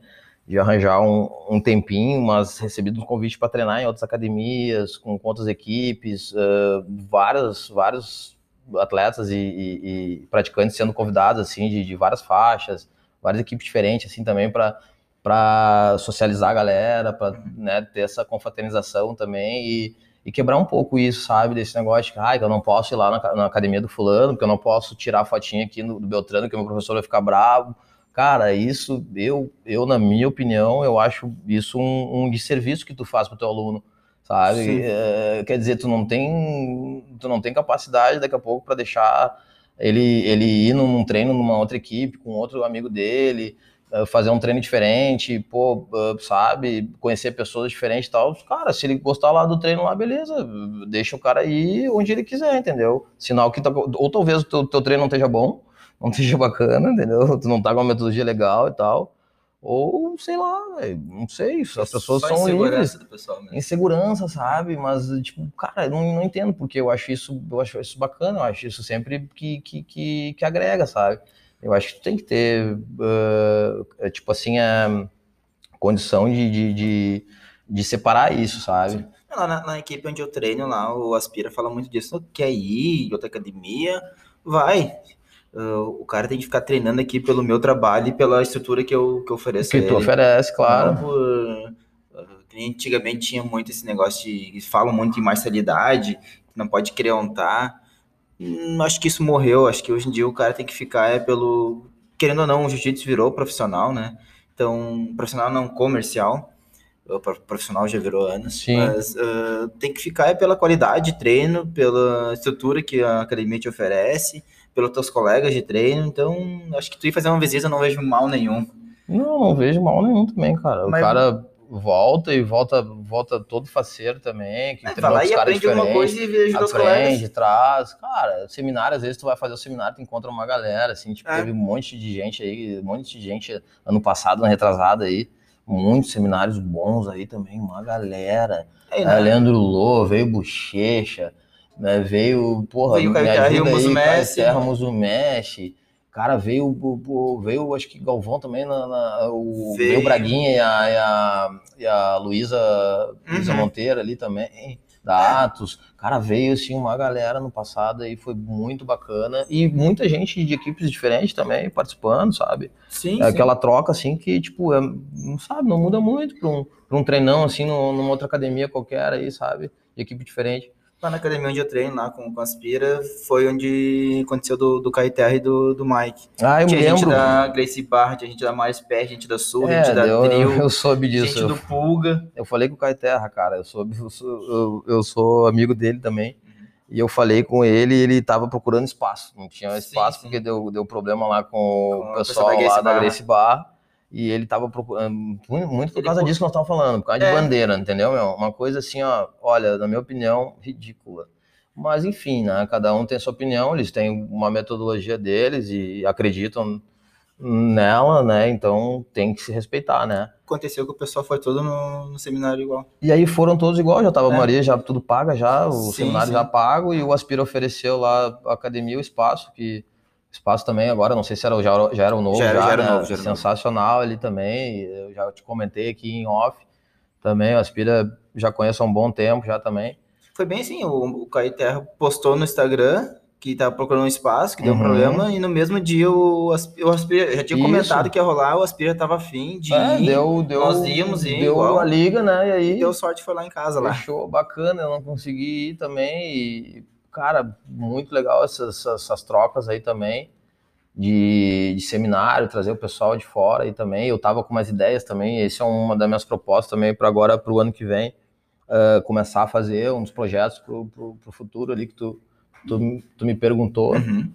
de arranjar um, um tempinho, mas recebido um convite para treinar em outras academias, com, outras equipes, uh, vários, vários atletas e, e, e, praticantes sendo convidados, assim, de, de várias faixas, várias equipes diferentes, assim, também para para socializar a galera, para né, ter essa confraternização também e, e, quebrar um pouco isso, sabe? Desse negócio que, ah, eu não posso ir lá na, na, academia do fulano, que eu não posso tirar a fotinha aqui no, do Beltrano, que o meu professor vai ficar bravo. Cara, isso, eu, eu na minha opinião, eu acho isso um, um desserviço que tu faz pro teu aluno, sabe? É, quer dizer, tu não tem, tu não tem capacidade daqui a pouco para deixar ele, ele ir num treino numa outra equipe, com outro amigo dele, eh, fazer um treino diferente, pô, eh, sabe, conhecer pessoas diferentes e tal. Cara, se ele gostar lá do treino lá, beleza, deixa o cara ir onde ele quiser, entendeu? Sinal que tá, ou talvez o teu, teu treino não esteja bom, não esteja bacana, entendeu? Tu não tá com uma metodologia legal e tal. Ou, sei lá, não sei, as pessoas Só são livres. Do pessoal mesmo. Insegurança, sabe? Mas, tipo, cara, eu não, não entendo, porque eu acho isso, eu acho isso bacana, eu acho isso sempre que, que, que, que agrega, sabe? Eu acho que tu tem que ter, uh, tipo assim, a condição de, de, de, de separar isso, sabe? Lá na, na, equipe onde eu treino, lá, o Aspira fala muito disso. Quer ir outra academia? Vai. Uh, o cara tem que ficar treinando aqui pelo meu trabalho e pela estrutura que eu, que eu ofereço. Que tu oferece, claro. Não por, uh, antigamente tinha muito esse negócio de. Falam muito em marcialidade, não pode tá. Hum, acho que isso morreu. Acho que hoje em dia o cara tem que ficar é pelo. Querendo ou não, o jiu-jitsu virou profissional, né? Então, profissional não comercial. O profissional já virou anos. Sim. Mas uh, tem que ficar é pela qualidade de treino, pela estrutura que a academia te oferece, pelos teus colegas de treino. Então, acho que tu ir fazer uma visita eu não vejo mal nenhum. Não, não vejo mal nenhum também, cara. Mas... O cara volta e volta volta todo faceiro também, que é, vai lá e aprende alguma coisa e ajuda os colegas. Traz. Cara, seminário, às vezes tu vai fazer o seminário, tu encontra uma galera, assim, tipo, é. teve um monte de gente aí, um monte de gente ano passado, na retrasada aí, muitos seminários bons aí também, uma galera. É, né? Leandro Lô, veio Bochecha, né, veio, porra, veio me ajuda aí, Ramos Messi, Cara, veio, veio acho que Galvão também, na, na o, veio. veio Braguinha e a, e a, e a Luísa uhum. Monteiro ali também, da Atos. Cara, veio assim uma galera no passado e foi muito bacana. E muita gente de equipes diferentes também participando, sabe? Sim. É aquela troca assim que, tipo, é, não sabe, não muda muito para um, pra um treinão assim numa outra academia qualquer aí, sabe? De equipe diferente lá na academia onde eu treino, lá com, com Aspira, foi onde aconteceu do, do Caeterra e do, do Mike. Ah, eu tinha lembro. gente da Gracie Barra, tinha gente da Mais Pé, gente da Sul, é, gente da eu, Trio. Eu soube disso. Gente do Pulga. Eu falei com o Caeterra, cara, eu, soube, eu, sou, eu, eu sou amigo dele também. Uhum. E eu falei com ele e ele estava procurando espaço. Não tinha espaço sim, sim. porque deu, deu problema lá com, com o pessoal da lá da Gracie Barra e ele tava procurando, muito por causa disso que nós estávamos falando, por causa é. de bandeira, entendeu, meu? Uma coisa assim, ó, olha, na minha opinião, ridícula. Mas, enfim, né? Cada um tem sua opinião, eles têm uma metodologia deles e acreditam nela, né? Então tem que se respeitar, né? Aconteceu que o pessoal foi todo no, no seminário igual. E aí foram todos igual, já tava é. Maria, já tudo paga, já, o sim, seminário sim. já pago, e o Aspira ofereceu lá a academia o espaço, que espaço também agora, não sei se era, já, já era o novo, já, já, já era né? novo, já era sensacional ele também, eu já te comentei aqui em off, também, o Aspira já conheço há um bom tempo já também. Foi bem assim, o, o Caio Terra postou no Instagram que tava procurando um espaço, que deu uhum. um problema, e no mesmo dia o, o Aspira, já tinha Isso. comentado que ia rolar, o Aspira tava afim de é, ir, deu, deu, nós íamos e deu igual, a liga, né, e aí... Deu sorte, foi lá em casa lá. Fechou, bacana, eu não consegui ir também, e cara, muito legal essas, essas trocas aí também de, de, seminário, trazer o pessoal de fora aí também. Eu tava com umas ideias também, esse é uma das minhas propostas também para agora, para o ano que vem, uh, começar a fazer uns projetos para o futuro ali que tu, tu, tu me perguntou. Uhum.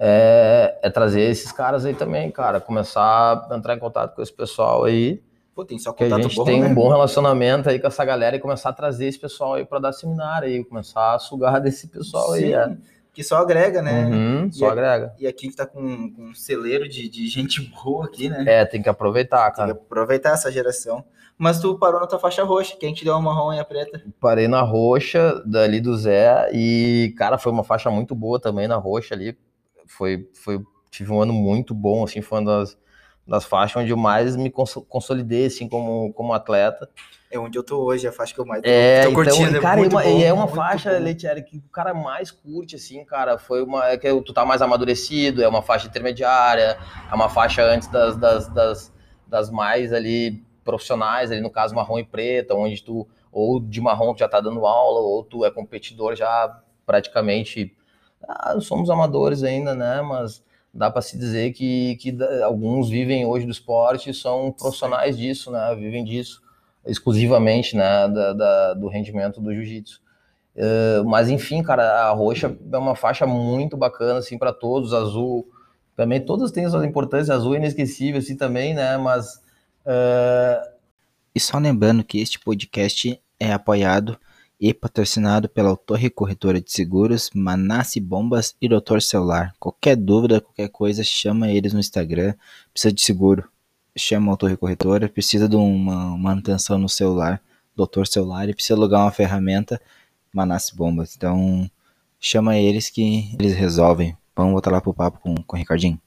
É, é, trazer esses caras aí também, cara. Começar a entrar em contato com esse pessoal aí. Pô, tem só que a gente bom, tem né? um bom relacionamento aí com essa galera e começar a trazer esse pessoal aí para dar seminário aí, começar a sugar desse pessoal Sim, aí. É. Que só agrega, né? Uhum, só agrega. E aqui gente tá com, com um celeiro de, de gente boa aqui, né? É, tem que aproveitar, cara. Tem que aproveitar essa geração. Mas tu parou na tua faixa roxa, quem te deu a marrom e a preta? Parei na roxa, dali do Zé, e, cara, foi uma faixa muito boa também na roxa ali. Foi, foi, tive um ano muito bom, assim, foi uma das das faixas onde eu mais me consolidei, assim, como, como atleta. É onde eu tô hoje, a faixa que eu mais tô, é, tô então, curtindo. É cara, é, uma, bom, é uma faixa, Leitieri, que o cara mais curte, assim, cara, foi uma, é que tu tá mais amadurecido, é uma faixa intermediária, é uma faixa antes das, das, das, das mais ali profissionais, ali no caso marrom e preta, onde tu, ou de marrom tu já tá dando aula, ou tu é competidor já praticamente, ah, somos amadores ainda, né, mas dá para se dizer que, que alguns vivem hoje do esporte e são profissionais disso, né? Vivem disso exclusivamente, né? Da, da do rendimento do jiu-jitsu. Uh, mas enfim, cara, a roxa é uma faixa muito bacana assim para todos, azul também todas têm suas importâncias, azul é inesquecível assim também, né? Mas uh... e só lembrando que este podcast é apoiado e patrocinado pela Torre Corretora de Seguros, Manasse Bombas e Doutor Celular. Qualquer dúvida, qualquer coisa, chama eles no Instagram. Precisa de seguro, chama a Torre Corretora. Precisa de uma manutenção no celular, Doutor Celular. E precisa alugar uma ferramenta, Manasse Bombas. Então, chama eles que eles resolvem. Vamos voltar lá pro papo com, com o Ricardinho.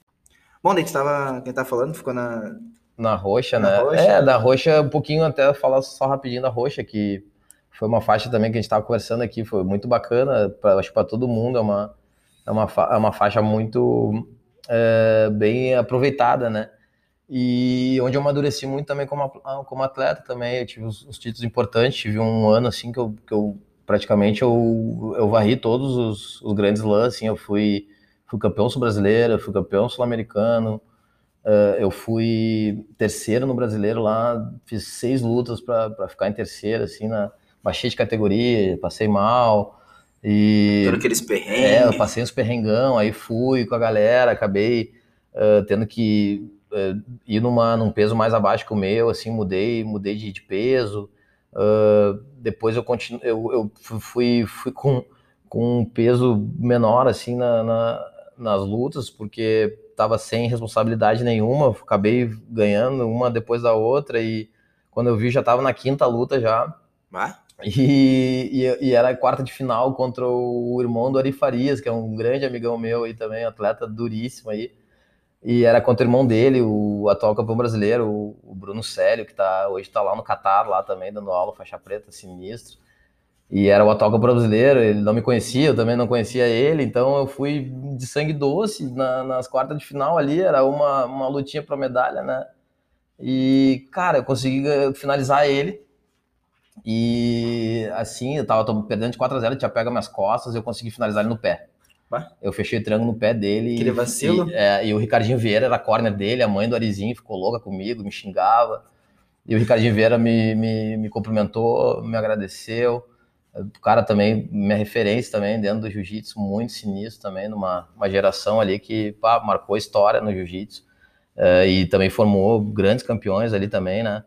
Bom, daí tava, quem tá falando ficou na... Na roxa, na né? Roxa. É, da roxa, um pouquinho até falar só rapidinho da roxa, que foi uma faixa também que a gente estava conversando aqui, foi muito bacana, pra, acho que para todo mundo é uma, é uma, é uma faixa muito é, bem aproveitada, né? E onde eu amadureci muito também como, como atleta também, eu tive os, os títulos importantes, tive um ano assim que eu, que eu praticamente eu, eu varri todos os, os grandes lãs, assim, eu fui, fui campeão sul-brasileiro, fui campeão sul-americano, uh, eu fui terceiro no brasileiro lá, fiz seis lutas para ficar em terceiro, assim, na, baixei de categoria, passei mal. E. Todos aqueles perrengues. É, eu passei uns perrengão, aí fui com a galera, acabei uh, tendo que uh, ir numa, num peso mais abaixo que o meu, assim, mudei, mudei de, de peso. Uh, depois eu continuo, eu, eu fui, fui com, com um peso menor, assim, na, na nas lutas, porque estava sem responsabilidade nenhuma, acabei ganhando uma depois da outra e quando eu vi já estava na quinta luta já. Ah? E, e, e, era quarta de final contra o irmão do Ari Farias, que é um grande amigão meu aí também, atleta duríssimo aí. E era contra o irmão dele, o atual campeão brasileiro, o, Bruno Célio, que tá, hoje está lá no Catar, lá também, dando aula, faixa preta, sinistro. E era o atual campeão brasileiro, ele não me conhecia, eu também não conhecia ele, então eu fui de sangue doce na, nas quartas de final ali, era uma, uma lutinha para medalha, né? E, cara, eu consegui finalizar ele, e assim, eu tava perdendo de 4 a 0 ele tinha pego minhas costas, eu consegui finalizar ele no pé. Bah. Eu fechei o triângulo no pé dele. Aquele vacilo. E, é, e o Ricardinho Vieira era corner dele, a mãe do Arizinho ficou louca comigo, me xingava. E o Ricardinho Vieira me, me, me cumprimentou, me agradeceu. O cara também, minha referência também dentro do jiu-jitsu, muito sinistro também, numa uma geração ali que pá, marcou história no jiu-jitsu. Uh, e também formou grandes campeões ali também, né?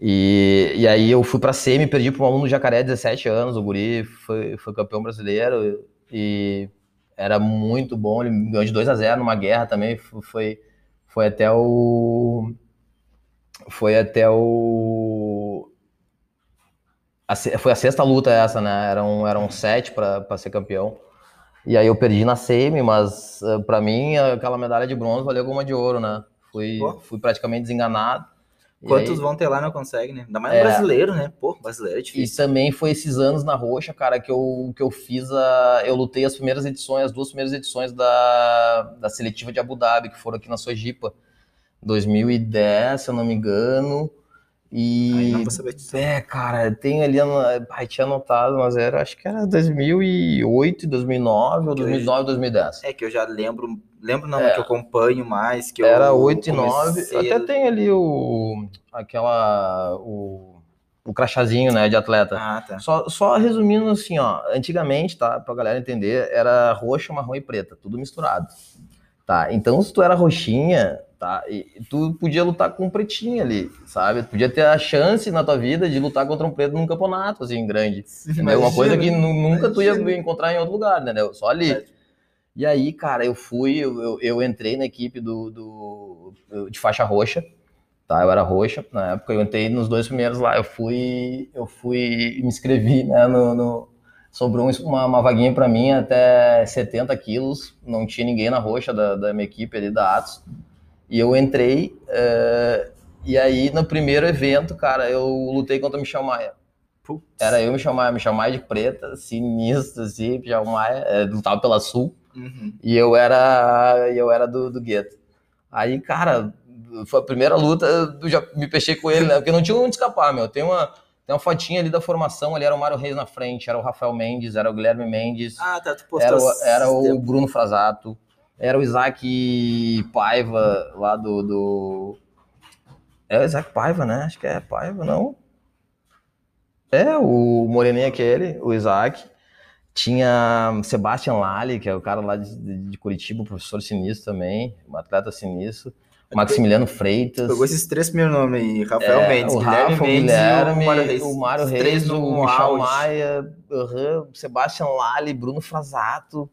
E, e aí eu fui para semi, perdi para um aluno do Jacaré, 17 anos, o guri foi, foi campeão brasileiro e era muito bom, ele ganhou de 2 a 0 numa guerra também, foi, foi até o... Foi até o... A, foi a sexta luta essa, né? Eram, eram sete para ser campeão. E aí eu perdi na semi, mas uh, para mim aquela medalha de bronze valeu uma de ouro, né? Fui, fui praticamente desenganado. Quantos aí, vão ter lá não conseguem, né? Ainda mais é, brasileiro, né? Pô, brasileiro é difícil. E também foi esses anos na Roxa, cara, que eu, que eu fiz a. Eu lutei as primeiras edições, as duas primeiras edições da, da seletiva de Abu Dhabi, que foram aqui na Sojipa. 2010, se eu não me engano. E. não vou saber disso. É, cara, tem ali. Ai, tinha anotado, mas era, acho que era 2008, 2009 ou 2009, 2010. É que eu já lembro lembro não, é. que eu acompanho mais, que Era 8 e 9, até tem ali o, aquela, o, o crachazinho, né, de atleta. Ah, tá. Só, só resumindo assim, ó, antigamente, tá, pra galera entender, era roxa, marrom e preta, tudo misturado. Tá, então se tu era roxinha, tá, e tu podia lutar com um pretinho ali, sabe? Tu podia ter a chance na tua vida de lutar contra um preto num campeonato, assim, grande. É uma coisa que nunca tu ia encontrar em outro lugar, entendeu? Só ali. É. E aí, cara, eu fui, eu, eu entrei na equipe do, do, de faixa roxa, tá? Eu era roxa na época, eu entrei nos dois primeiros lá, eu fui, eu fui, me inscrevi, né, no, no sobrou uma, uma vaguinha para mim até 70 quilos, não tinha ninguém na roxa da, da minha equipe ali da Atos, E eu entrei, uh, e aí no primeiro evento, cara, eu lutei contra o Michel Maia. Putz. Era eu, Michel Maia, Michel Maia de preta, sinistro, assim, Michel Maia, é, lutava pela Sul, uhum. e eu era, eu era do, do gueto. Aí, cara, foi a primeira luta, eu já me peixei com ele, né? Porque não tinha onde escapar, meu. Tem uma, tem uma fotinha ali da formação, ali era o Mário Reis na frente, era o Rafael Mendes, era o Guilherme Mendes. Ah, tá, tu Era, o, era o Bruno Frasato, era o Isaac Paiva lá do, do... É o Isaac Paiva, né? Acho que é Paiva, não? É, o Moreninho aquele, o Isaac. Tinha Sebastian Lali, que é o cara lá de, de Curitiba, professor sinistro também, um atleta sinistro. Maximiliano Freitas. Pegou esses três primeiros nomes aí, Rafael é, Mendes, o Guilherme Rafa, Mendes Guilherme, o Mário Reis. O Mário Reis, o Michel Maia, uhum, Sebastian Lali, Bruno Frasato,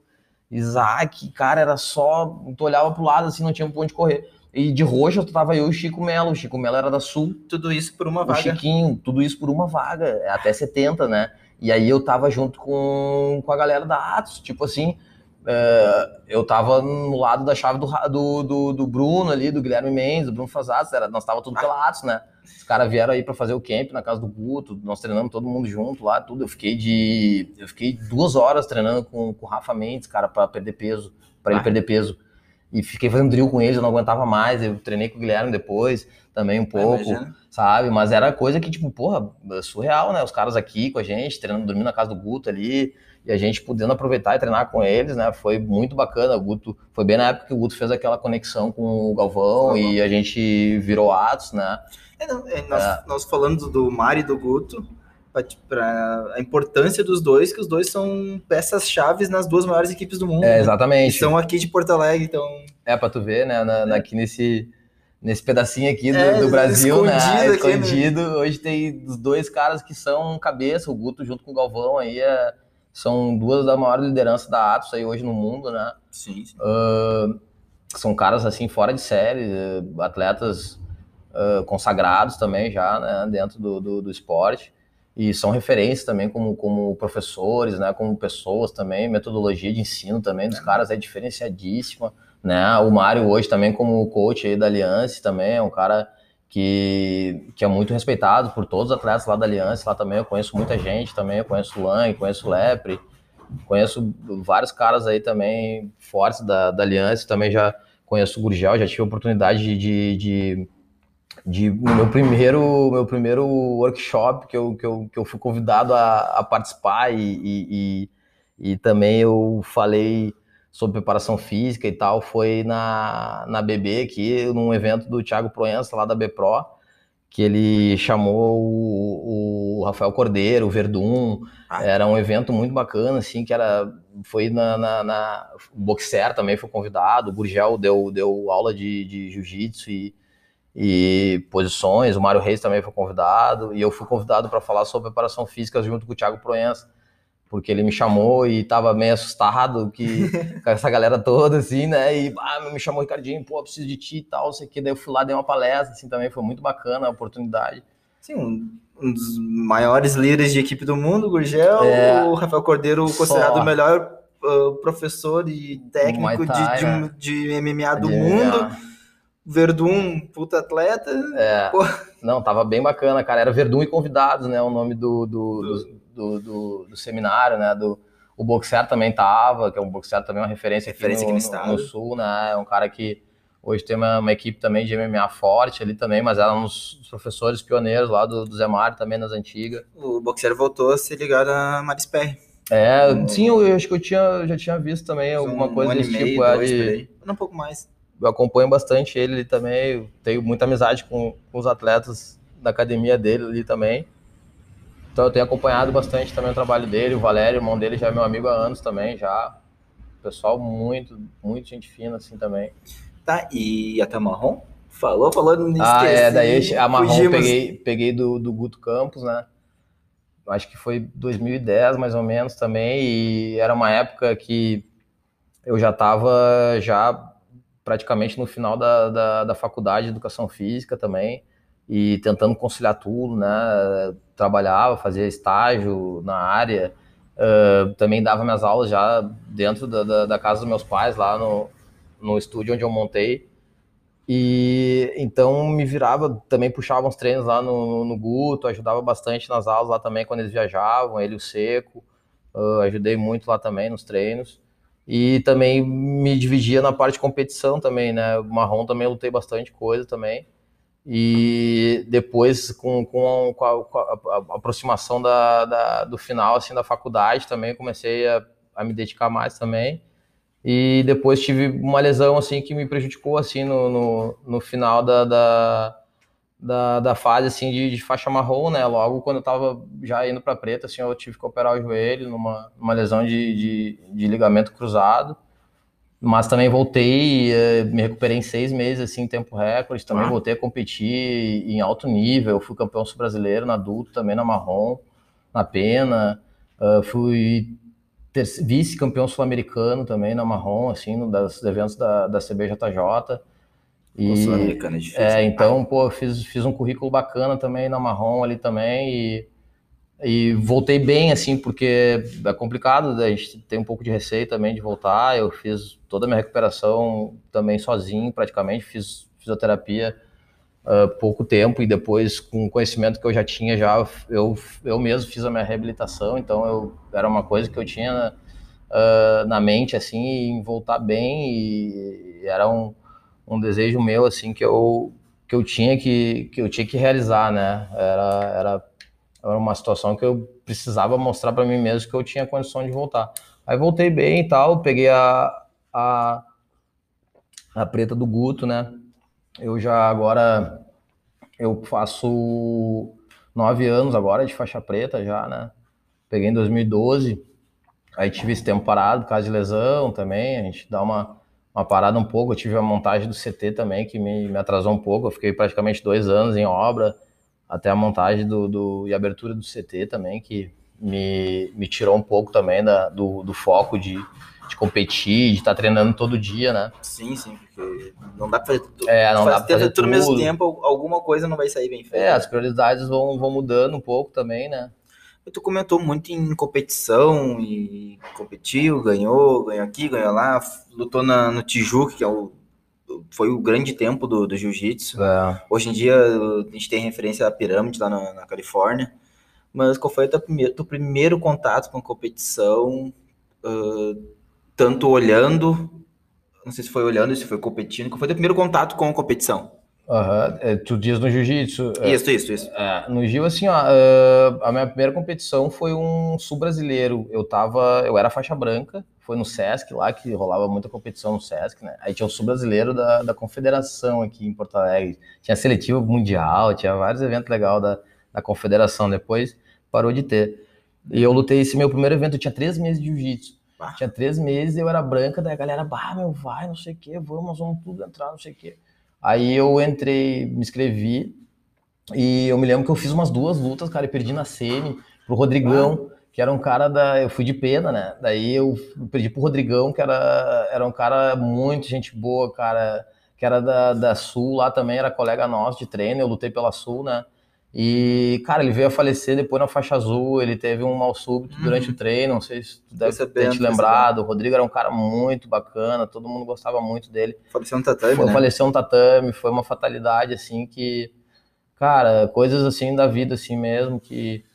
Isaac, cara, era só, tu olhava pro lado assim, não tinha pra onde correr. E de roxa tava eu e o Chico Melo, o Chico Melo era da Sul. Tudo isso por uma vaga. O Chiquinho, tudo isso por uma vaga, é até 70, né? E aí eu tava junto com, com a galera da Atos, tipo assim, é, eu tava no lado da chave do, do, do, do, Bruno ali, do Guilherme Mendes, do Bruno Fazatos, era, nós tava tudo pela Atos, né? Os caras vieram aí para fazer o camp na casa do Guto, nós treinamos todo mundo junto lá, tudo. Eu fiquei de. Eu fiquei duas horas treinando com, com o Rafa Mendes, cara, para perder peso, para ele perder peso. E fiquei fazendo drill com eles, eu não aguentava mais. Eu treinei com o Guilherme depois, também um pouco, sabe? Mas era coisa que, tipo, porra, surreal, né? Os caras aqui com a gente, treinando, dormindo na casa do Guto ali e a gente podendo aproveitar e treinar com eles, né? Foi muito bacana. O Guto foi bem na época que o Guto fez aquela conexão com o Galvão uhum. e a gente virou atos, né? É, não, é, nós, é. nós falando do Mari e do Guto, para a importância dos dois, que os dois são peças chaves nas duas maiores equipes do mundo. É, exatamente. Né? São aqui de Porto Alegre, então. É para tu ver, né? Na, na, aqui nesse nesse pedacinho aqui do, é, do Brasil, né? né? Escondido. Aqui, né? Hoje tem os dois caras que são cabeça, o Guto junto com o Galvão aí é são duas da maior liderança da Atos aí hoje no mundo, né? Sim. sim. Uh, são caras assim fora de série, atletas uh, consagrados também já, né? Dentro do, do, do, esporte e são referências também como, como professores, né? Como pessoas também, metodologia de ensino também dos é. caras é diferenciadíssima, né? O Mário hoje também como coach aí da Aliança também é um cara que, que é muito respeitado por todos os atletas lá da Aliança, lá também eu conheço muita gente também, eu conheço o Lang, conheço o Lepre, conheço vários caras aí também fortes da, da Aliança, também já conheço o Gurgel, já tive a oportunidade de, de, de, de no meu primeiro, meu primeiro workshop que eu, que eu, que eu fui convidado a, a participar e, e, e, e também eu falei sobre preparação física e tal, foi na, na BB aqui, num evento do Thiago Proença, lá da BPRO, que ele chamou o, o Rafael Cordeiro, o Verdun, ah. era um evento muito bacana, assim, que era, foi na, na, na Boxer também foi convidado, o Gurgel deu, deu aula de, de jiu-jitsu e, e posições, o Mário Reis também foi convidado, e eu fui convidado para falar sobre preparação física junto com o Thiago Proença, porque ele me chamou e tava meio assustado que, com essa galera toda, assim, né? E ah, me chamou Ricardinho, pô, preciso de ti e tal, sei que. Daí eu fui lá, dei uma palestra, assim, também foi muito bacana a oportunidade. Sim, um, um dos maiores líderes de equipe do mundo, Gurgel, é, o Rafael Cordeiro, considerado o melhor uh, professor e técnico Thai, de, né? de, de, MMA do de mundo. MMA. Verdun, puta atleta. É. Não, tava bem bacana, cara. Era Verdun e convidados, né? O nome do, do, do do, do, seminário, né? Do, o Boxer também tava, que é um Boxer também uma referência, referência aqui, no, aqui no, no, Sul, né? É um cara que hoje tem uma, uma, equipe também de MMA forte ali também, mas era um dos professores pioneiros lá do, do Zé Mário também nas antigas. O Boxer voltou a ser ligado a Marisper. É, um, sim, eu acho que eu tinha, já tinha visto também alguma um, coisa um desse tipo. É, dois, de, um pouco mais. Eu acompanho bastante ele também, tenho muita amizade com, com os atletas da academia dele ali também. Então eu tenho acompanhado bastante também o trabalho dele, o Valério, o irmão dele já é meu amigo há anos também, já. Pessoal muito, muito gente fina assim também. Tá, e a Tamarrom? Falou, falou, não Ah, é, daí a Marrom eu peguei, peguei do, do Guto Campos, né? Acho que foi 2010 mais ou menos também, e era uma época que eu já estava já praticamente no final da, da, da faculdade de Educação Física também, e tentando conciliar tudo, né? Trabalhava, fazia estágio na área, uh, também dava minhas aulas já dentro da, da, da, casa dos meus pais, lá no, no estúdio onde eu montei. E então me virava, também puxava uns treinos lá no, no Guto, ajudava bastante nas aulas lá também quando eles viajavam, ele o Seco, uh, ajudei muito lá também nos treinos. E também me dividia na parte de competição também, né? Marrom também lutei bastante coisa também. E depois, com, com, a, com a, com a aproximação da, da, do final assim, da faculdade também, comecei a, a me dedicar mais também. E depois tive uma lesão assim que me prejudicou assim no, no, no final da, da, da, da, fase assim de, de, faixa marrom, né? Logo quando eu tava já indo para preta, assim, eu tive que operar o joelho numa, numa lesão de, de, de ligamento cruzado. Mas também voltei, eh, me recuperei em seis meses, assim, em tempo recorde. Também ah. voltei a competir em alto nível. Fui campeão brasileiro na adulto, também na marrom, na pena. Uh, fui vice-campeão sul-americano também na marrom, assim, no das eventos da, da CBJJ. E, sul-americano é difícil. É, então, pô, fiz, fiz um currículo bacana também na marrom ali também e, e voltei bem, assim, porque é complicado, né? a gente tem um pouco de receio também de voltar. Eu fiz toda a minha recuperação também sozinho, praticamente, fiz fisioterapia uh, pouco tempo e depois com o conhecimento que eu já tinha já eu eu mesmo fiz a minha reabilitação então eu era uma coisa que eu tinha uh, na mente assim em voltar bem e, e era um, um desejo meu assim que eu que eu tinha que que eu tinha que realizar né? Era era era uma situação que eu precisava mostrar para mim mesmo que eu tinha condição de voltar. Aí voltei bem e tal peguei a a, a preta do Guto né? Eu já agora eu faço nove anos agora de faixa preta já, né? Peguei em 2012, aí tive esse tempo parado por causa de lesão também, a gente dá uma, uma parada um pouco, eu tive a montagem do CT também que me, me atrasou um pouco, eu fiquei praticamente dois anos em obra, até a montagem do, do e abertura do CT também, que me, me tirou um pouco também da, do, do foco de, de competir, de estar tá treinando todo dia, né? Sim, sim, porque não dá pra fazer tudo. É, não dá pra fazer tudo ao mesmo tempo, alguma coisa não vai sair bem feita. É, as prioridades vão, vão mudando um pouco também, né? Tu comentou muito em competição e competiu, ganhou, ganhou aqui, ganhou lá, lutou na, no Tijuca, que é o, foi o grande tempo do, do jiu-jitsu. É. Hoje em dia a gente tem referência à pirâmide lá na, na Califórnia. Mas qual foi o teu primeiro, teu primeiro contato com competição? Uh, tanto olhando, não sei se foi olhando, se foi competindo, qual foi o primeiro contato com a competição? Uhum. Tu diz no jiu-jitsu. É, isso, isso, isso. É, no Gil, assim, ó, uh, a minha primeira competição foi um sul-brasileiro. Eu tava, eu era faixa branca, foi no Sesc lá, que rolava muita competição no Sesc, né? Aí tinha o sul-brasileiro da, da confederação aqui em Porto Alegre. Tinha seletivo mundial, tinha vários eventos legais da, da confederação. Depois parou de ter. E eu lutei esse meu primeiro evento, eu tinha três meses de jiu-jitsu. Tinha três meses, eu era branca, daí a galera, bah, meu, vai, não sei o que, vamos, vamos tudo entrar, não sei o que. Aí eu entrei, me inscrevi, e eu me lembro que eu fiz umas duas lutas, cara, e perdi na semi pro Rodrigão, ah. que era um cara da. Eu fui de pena, né? Daí eu perdi pro Rodrigão, que era, era um cara muito gente boa, cara, que era da, da Sul lá também, era colega nosso de treino, eu lutei pela Sul, né? E, cara, ele veio a falecer depois na faixa azul, ele teve um mal súbito uhum. durante o treino, não sei se tu deve ter te lembrado. O Rodrigo era um cara muito bacana, todo mundo gostava muito dele. Faleceu no tatame, foi, né? Faleceu no tatame, foi uma fatalidade, assim, que, cara, coisas assim da vida, assim mesmo, que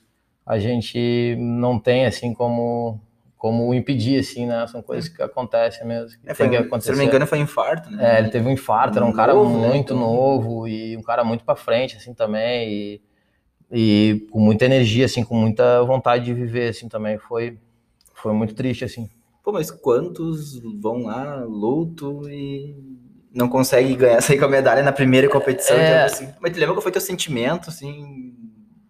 a gente não tem, assim, como como impedir, assim, né? São coisas que acontecem mesmo. Que é, foi, que se não me engano, foi um infarto, né? É, ele teve um infarto, era um cara novo, né? muito né? novo e um cara muito para frente, assim, também. E e com muita energia, assim, com muita vontade de viver, assim, também. Foi, foi muito triste, assim. Pô, mas quantos vão lá, luto e não conseguem ganhar, sair com a medalha na primeira competição? É... Assim. Mas tu lembra qual foi teu sentimento, assim,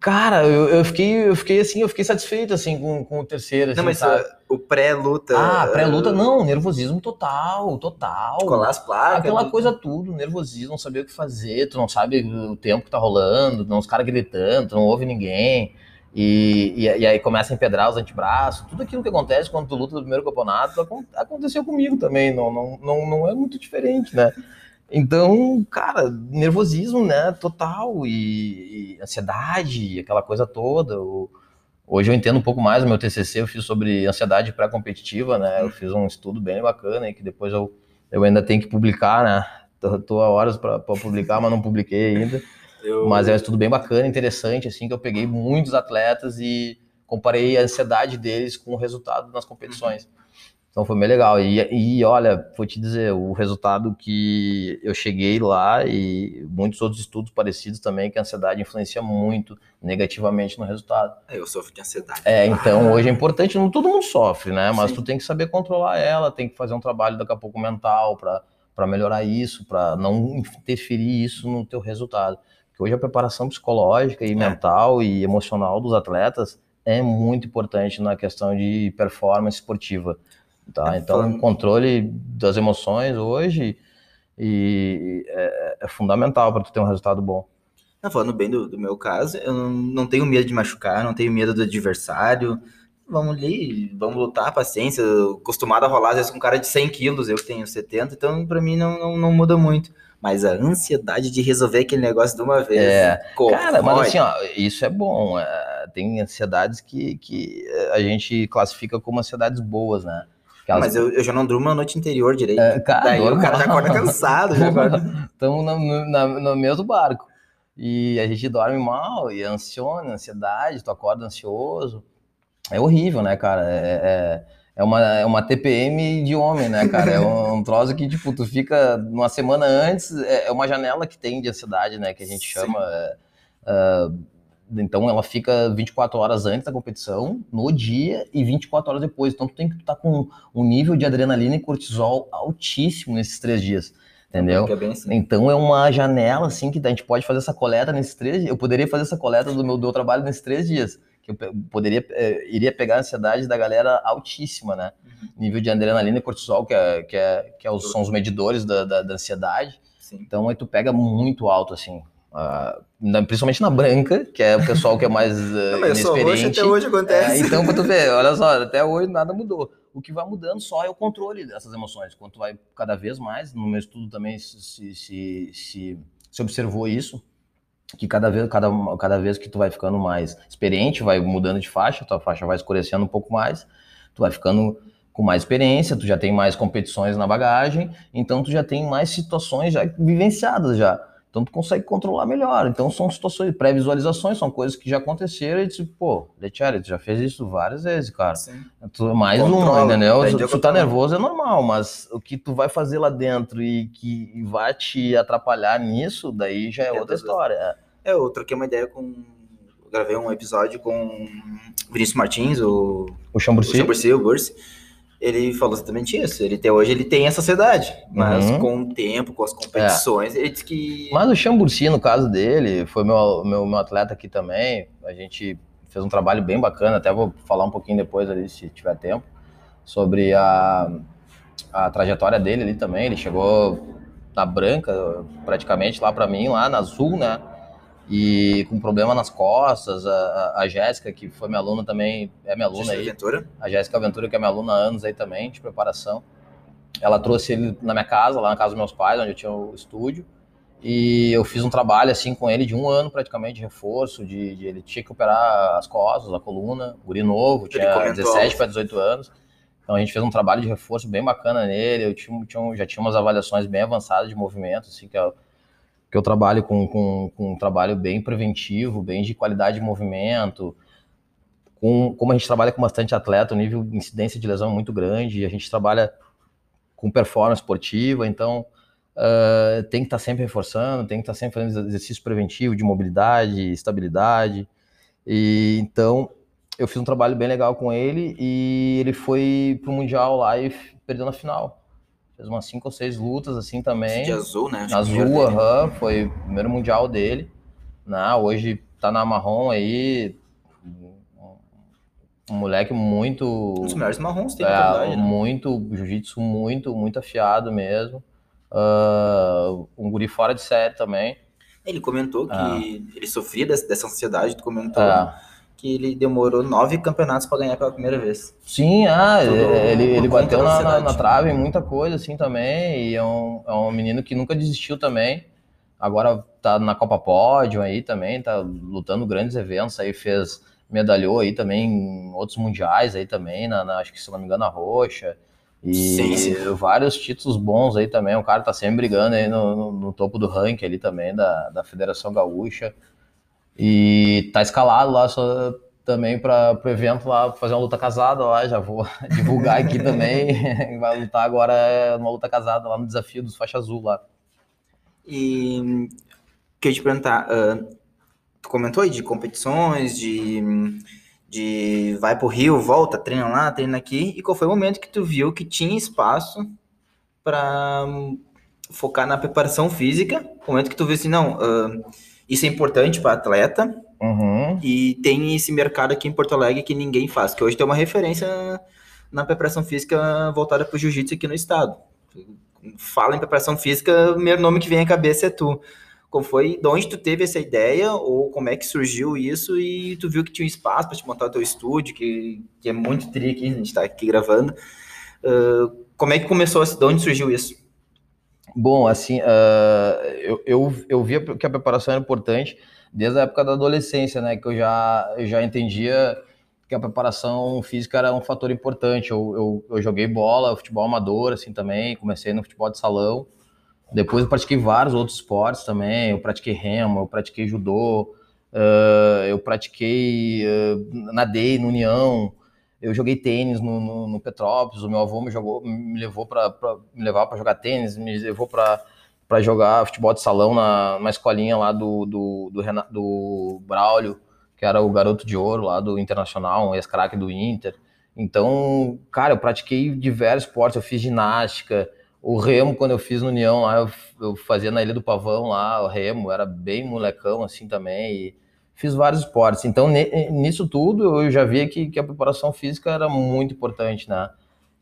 Cara, eu, eu, fiquei, eu fiquei assim, eu fiquei satisfeito assim com, com o terceiro. Assim, não, mas sabe? o pré-luta. Ah, pré-luta não, nervosismo total, total. Colar as placas. Aquela tudo. coisa tudo, nervosismo, não saber o que fazer, tu não sabe o tempo que tá rolando, não, os caras gritando, tu não ouve ninguém. E, e, e, aí começa a empedrar os antebraços, tudo aquilo que acontece quando tu luta no primeiro campeonato aconteceu comigo também, não, não, não, não é muito diferente, né? Então, cara, nervosismo, né, total, e, e ansiedade, aquela coisa toda. O, hoje eu entendo um pouco mais o meu TCC, eu fiz sobre ansiedade pré-competitiva, né, eu fiz um estudo bem bacana, e que depois eu, eu ainda tenho que publicar, né, tô, tô há horas para publicar, mas não publiquei ainda. Eu... Mas é um estudo bem bacana, interessante, assim, que eu peguei muitos atletas e comparei a ansiedade deles com o resultado nas competições. Então foi bem legal. E, e olha, vou te dizer, o resultado que eu cheguei lá e muitos outros estudos parecidos também, que a ansiedade influencia muito negativamente no resultado. É, eu sofro de ansiedade. É, então hoje é importante, não todo mundo sofre, né? Mas Sim. tu tem que saber controlar ela, tem que fazer um trabalho daqui a pouco mental para melhorar isso, para não interferir isso no teu resultado. Porque hoje a preparação psicológica e é. mental e emocional dos atletas é muito importante na questão de performance esportiva. Tá? É, então, o controle das emoções hoje e é, é fundamental para tu ter um resultado bom. Tá falando bem do, do meu caso, eu não, não, tenho medo de machucar, não tenho medo do adversário. Vamos ali, vamos lutar, paciência. Acostumado a rolar, às vezes, com um cara de 100 quilos, eu que tenho 70, então para mim não, não, não, muda muito. Mas a ansiedade de resolver aquele negócio de uma vez. É, cara, mas assim, ó, isso é bom. É, tem ansiedades que, que a gente classifica como ansiedades boas, né? Aquelas... Mas eu, eu, já não durmo a noite interior direito. É, cara, Daí o cara já acorda cansado. Estamos no, no, no mesmo barco. E a gente dorme mal, e ansiona, ansiedade, tu acorda ansioso. É horrível, né, cara? É, é, é, uma, é uma TPM de homem, né, cara? É um, um troço que, tipo, tu fica uma semana antes, é, é uma janela que tem de ansiedade, né, que a gente chama. É, é então ela fica 24 horas antes da competição, no dia e 24 horas depois. Então tu tem que estar tá com um nível de adrenalina e cortisol altíssimo nesses três dias. Entendeu? É assim. Então é uma janela assim que a gente pode fazer essa coleta nesses três dias. Eu poderia fazer essa coleta do meu, do trabalho nesses três dias. Que eu poderia, é, iria pegar a ansiedade da galera altíssima, né? Uhum. Nível de adrenalina e cortisol, que, é, que, é, que é os, são os medidores da, da, da ansiedade. Sim. Então aí tu pega muito alto, assim. Uh, na, principalmente na branca, que é o pessoal que é mais uh, Não, inexperiente. até hoje acontece. É, então, quando tu vê, olha só, até hoje nada mudou. O que vai mudando só é o controle dessas emoções. Quando tu vai cada vez mais, no meu estudo também se, se, se, se observou isso, que cada vez, cada, cada vez que tu vai ficando mais experiente, vai mudando de faixa, tua faixa vai escurecendo um pouco mais, tu vai ficando com mais experiência, tu já tem mais competições na bagagem, então tu já tem mais situações já vivenciadas já. Então tu consegue controlar melhor. Então são situações, pré-visualizações, são coisas que já aconteceram e tu, pô, Letieri, tu já fez isso várias vezes, cara. Sim. Tu, mais Controla, um, entendeu? Se tu tá nervoso é normal, mas o que tu vai fazer lá dentro e que vai te atrapalhar nisso, daí já é, é outra história. É, eu troquei uma ideia com. gravei um episódio com Vinícius Martins, o. O Chamburci. O Chamburci, o Bursi ele falou exatamente isso. Ele até hoje ele tem essa ansiedade, mas uhum. com o tempo, com as competições, é. ele disse que. Mas o Chamburci, no caso dele, foi meu, meu, meu atleta aqui também. A gente fez um trabalho bem bacana, até vou falar um pouquinho depois ali, se tiver tempo, sobre a, a trajetória dele ali também. Ele chegou na branca, praticamente, lá para mim, lá na azul, né? E com problema nas costas. A, a Jéssica, que foi minha aluna também, é minha aluna aí. Aventura. A Jéssica Aventura, que é minha aluna há anos aí também, de preparação. Ela trouxe ele na minha casa, lá na casa dos meus pais, onde eu tinha o estúdio. E eu fiz um trabalho assim com ele de um ano praticamente de reforço, de, de ele tinha que operar as costas, a coluna, guri novo, tinha 17 para 18 anos. Então a gente fez um trabalho de reforço bem bacana nele. Eu tinha, tinha, já tinha umas avaliações bem avançadas de movimento, assim, que é porque eu trabalho com, com, com, um trabalho bem preventivo, bem de qualidade de movimento. Com, como a gente trabalha com bastante atleta, o nível de incidência de lesão é muito grande, a gente trabalha com performance esportiva, então uh, tem que estar tá sempre reforçando, tem que estar tá sempre fazendo exercício preventivo de mobilidade, estabilidade. E então eu fiz um trabalho bem legal com ele e ele foi pro Mundial lá e perdeu na final. Fez umas cinco ou seis lutas assim também. De azul, né? Acho azul, aham. Foi o primeiro mundial dele. Né? Hoje tá na marrom aí. Um moleque muito. Um dos melhores marrons tem é, né? Muito, jiu-jitsu muito, muito afiado mesmo. Uh, um guri fora de série também. Ele comentou que ah. ele sofria dessa ansiedade, tu comentou. Ah que ele demorou nove campeonatos para ganhar pela primeira vez. Sim, ah, ele, ele bateu na, na, na, trave muita coisa assim também, e é um, é um menino que nunca desistiu também. Agora tá na Copa Pódio aí também, tá lutando grandes eventos aí, fez, medalhou aí também em outros mundiais aí também, na, na acho que se não me engano a Roxa. E sim, sim. vários títulos bons aí também. O cara tá sempre brigando aí no, no, no, topo do ranking ali também da, da Federação Gaúcha. E tá escalado lá só também para o evento lá, fazer uma luta casada lá. Já vou divulgar aqui também. Vai lutar agora numa luta casada lá no desafio dos faixa azul lá. E queria te perguntar, uh, tu comentou aí de competições, de de vai pro Rio, volta, treina lá, treina aqui, e qual foi o momento que tu viu que tinha espaço para focar na preparação física? O momento que tu viu assim, não, uh, isso é importante para atleta, uhum. e tem esse mercado aqui em Porto Alegre que ninguém faz, que hoje tem uma referência na preparação física voltada para o jiu-jitsu aqui no estado. Fala em preparação física, o primeiro nome que vem à cabeça é tu. Como foi? De onde tu teve essa ideia? Ou como é que surgiu isso? E tu viu que tinha um espaço para te montar o teu estúdio, que, que é muito tri aqui, a gente está aqui gravando. Uh, como é que começou? De onde surgiu isso? Bom, assim, uh, eu, eu, eu via que a preparação era importante desde a época da adolescência, né? Que eu já, eu já entendia que a preparação física era um fator importante. Eu, eu, eu joguei bola, futebol amador, assim, também. Comecei no futebol de salão. Depois eu pratiquei vários outros esportes também. Eu pratiquei remo, eu pratiquei judô, uh, eu pratiquei, uh, nadei no União, eu joguei tênis no, no, no, Petrópolis. O meu avô me jogou, me levou para me levar para jogar tênis, me levou para para jogar futebol de salão na, na escolinha lá do, do, do, Renato, do Braulio, que era o garoto de ouro lá do Internacional, um ex-craque do Inter. Então, cara, eu pratiquei diversos esportes, eu fiz ginástica, o remo, quando eu fiz no União lá, eu, eu, fazia na Ilha do Pavão lá, o remo, era bem molecão assim também, e fiz vários esportes. Então, nisso tudo, eu já via que, que a preparação física era muito importante, né?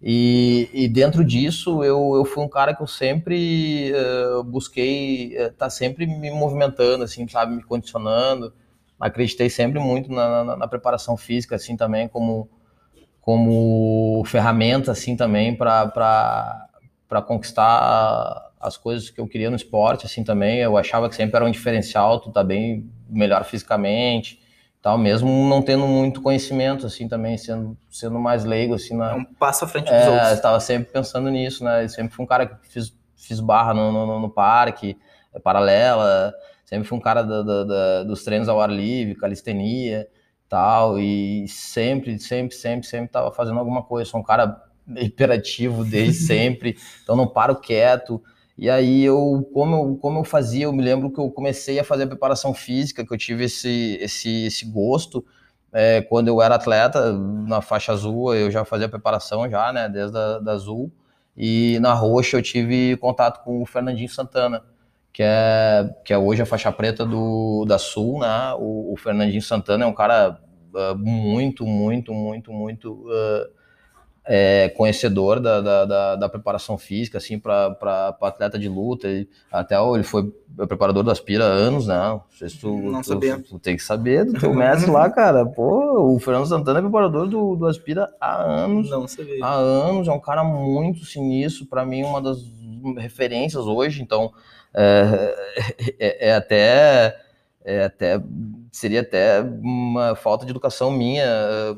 E, e dentro disso, eu, eu fui um cara que eu sempre uh, busquei estar uh, tá sempre me movimentando, assim, sabe, me condicionando. Acreditei sempre muito na, na, na preparação física, assim, também, como, como ferramenta, assim, também, para conquistar as coisas que eu queria no esporte, assim também. Eu achava que sempre era um diferencial, tu tá bem melhor fisicamente, tal, mesmo não tendo muito conhecimento, assim também, sendo, sendo mais leigo, assim. Na, é um passo à frente dos é, outros. estava sempre pensando nisso, né? Eu sempre fui um cara que fiz, fiz barra no, no, no parque, é, paralela, sempre fui um cara da, da, da, dos treinos ao ar livre, calistenia, tal, e sempre, sempre, sempre, sempre estava fazendo alguma coisa. Sou um cara hiperativo desde sempre, então não paro quieto. E aí eu como, eu, como eu fazia, eu me lembro que eu comecei a fazer a preparação física, que eu tive esse, esse, esse gosto. É, quando eu era atleta, na faixa azul eu já fazia a preparação já, né, desde a da azul, e na roxa eu tive contato com o Fernandinho Santana, que é, que é hoje a faixa preta do, da Sul, né, o, o Fernandinho Santana é um cara uh, muito, muito, muito, muito... Uh, é, conhecedor da, da, da, da, preparação física, assim, para atleta de luta. Ele, até ele foi preparador da Aspira há anos, né? Não sei se tu, Não tu, sabia. Tu, tem que saber do teu mestre lá, cara. Pô, o Fernando Santana é preparador do, do Aspira há anos. Não sabia. Há anos, é um cara muito sinistro, para mim, uma das referências hoje, então é, é, é até é até seria até uma falta de educação minha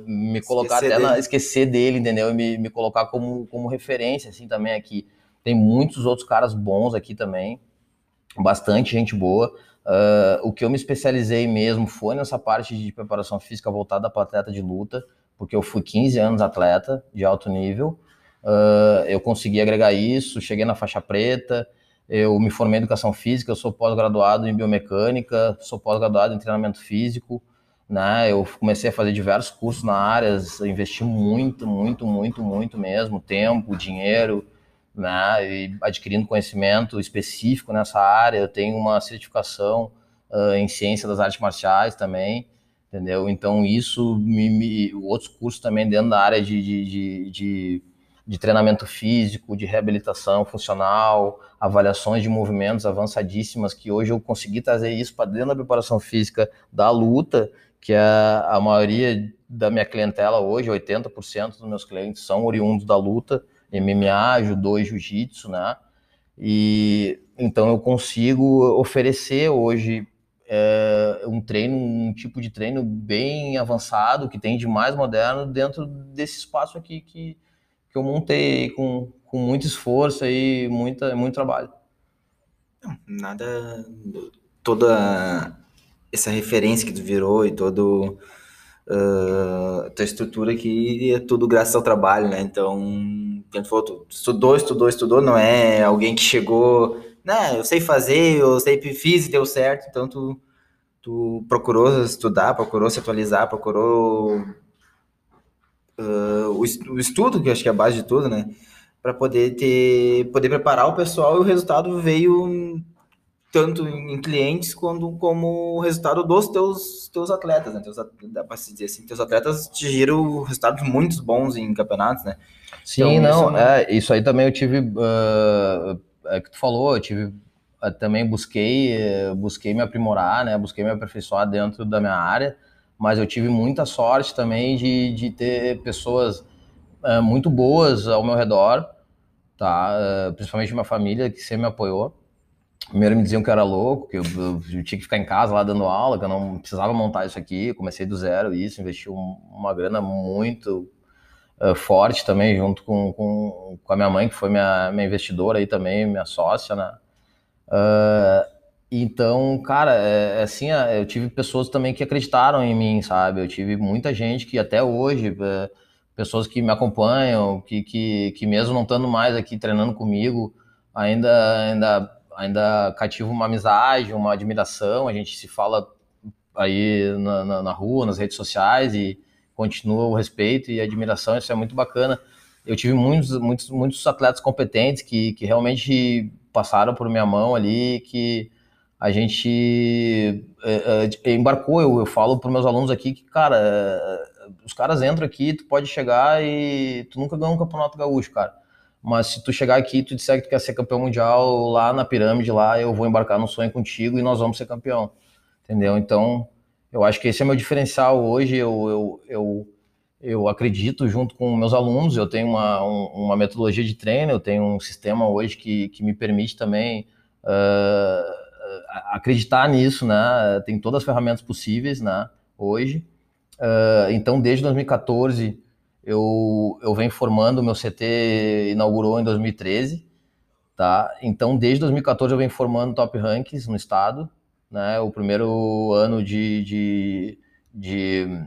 me colocar esquecer até na, esquecer dele, entendeu? E me, me colocar como, como referência, assim, também aqui. Tem muitos outros caras bons aqui também, bastante gente boa. Uh, o que eu me especializei mesmo foi nessa parte de preparação física voltada para atleta de luta, porque eu fui 15 anos atleta de alto nível. Uh, eu consegui agregar isso, cheguei na faixa preta, eu me formei em educação física, eu sou pós-graduado em biomecânica, sou pós-graduado em treinamento físico, né? Eu comecei a fazer diversos cursos na área, investi muito, muito, muito, muito mesmo, tempo, dinheiro, né? E adquirindo conhecimento específico nessa área. Eu tenho uma certificação uh, em ciência das artes marciais também, entendeu? Então isso me, me outros cursos também dentro da área de, de, de, de de treinamento físico, de reabilitação funcional, avaliações de movimentos avançadíssimas, que hoje eu consegui trazer isso para dentro da preparação física da luta, que é a maioria da minha clientela hoje, 80% dos meus clientes são oriundos da luta, MMA, judô e jiu-jitsu, né? E então eu consigo oferecer hoje é, um treino, um tipo de treino bem avançado, que tem de mais moderno dentro desse espaço aqui que, que eu montei com, com muito esforço e muita, muito trabalho. Nada. Toda essa referência que tu virou e todo uh, tua estrutura aqui é tudo graças ao trabalho, né? Então, quem falou, tu estudou, estudou, estudou, não é alguém que chegou, né? Eu sei fazer, eu sempre fiz e deu certo, então tu, tu procurou estudar, procurou se atualizar, procurou uh, o, o estudo, que acho que é a base de tudo, né? Para poder ter, poder preparar o pessoal e o resultado veio tanto em clientes quanto como resultado dos teus, teus atletas, né? Teus, dá para se dizer assim, teus atletas atingiram resultados muito bons em campeonatos, né? Sim, então, não, isso, é, isso aí também eu tive, uh, é que tu falou, eu tive, também busquei, uh, busquei me aprimorar, né? Busquei me aperfeiçoar dentro da minha área, mas eu tive muita sorte também de, de ter pessoas muito boas ao meu redor, tá? principalmente minha família que sempre me apoiou Primeiro me diziam que eu era louco, que eu, eu, eu, tinha que ficar em casa lá dando aula, que eu não precisava montar isso aqui. comecei do zero isso, investi um, uma grana muito uh, forte também, junto com, com, com, a minha mãe, que foi minha, minha investidora aí também, minha sócia, né? Uh, então, cara, é, é assim, é, eu tive pessoas também que acreditaram em mim, sabe? Eu tive muita gente que até hoje, é, pessoas que me acompanham, que, que, que mesmo não estando mais aqui treinando comigo, ainda, ainda ainda cativa uma amizade, uma admiração. A gente se fala aí na, na, na, rua, nas redes sociais e continua o respeito e admiração. Isso é muito bacana. Eu tive muitos, muitos, muitos atletas competentes que, que realmente passaram por minha mão ali, que a gente é, é, embarcou. Eu, eu falo para meus alunos aqui que, cara, é, os caras entram aqui, tu pode chegar e tu nunca ganhou um campeonato gaúcho, cara mas se tu chegar aqui e tu disser que tu quer ser campeão mundial lá na pirâmide, lá eu vou embarcar no sonho contigo e nós vamos ser campeão. Entendeu? Então, eu acho que esse é meu diferencial hoje. Eu, eu, eu, eu acredito junto com meus alunos, eu tenho uma, um, uma metodologia de treino, eu tenho um sistema hoje que, que me permite também uh, acreditar nisso, né? Tem todas as ferramentas possíveis, né? Hoje. Uh, então, desde 2014 eu, eu venho formando, o meu CT inaugurou em 2013, tá? Então, desde 2014 eu venho formando top rankings no estado, né? O primeiro ano de, de, de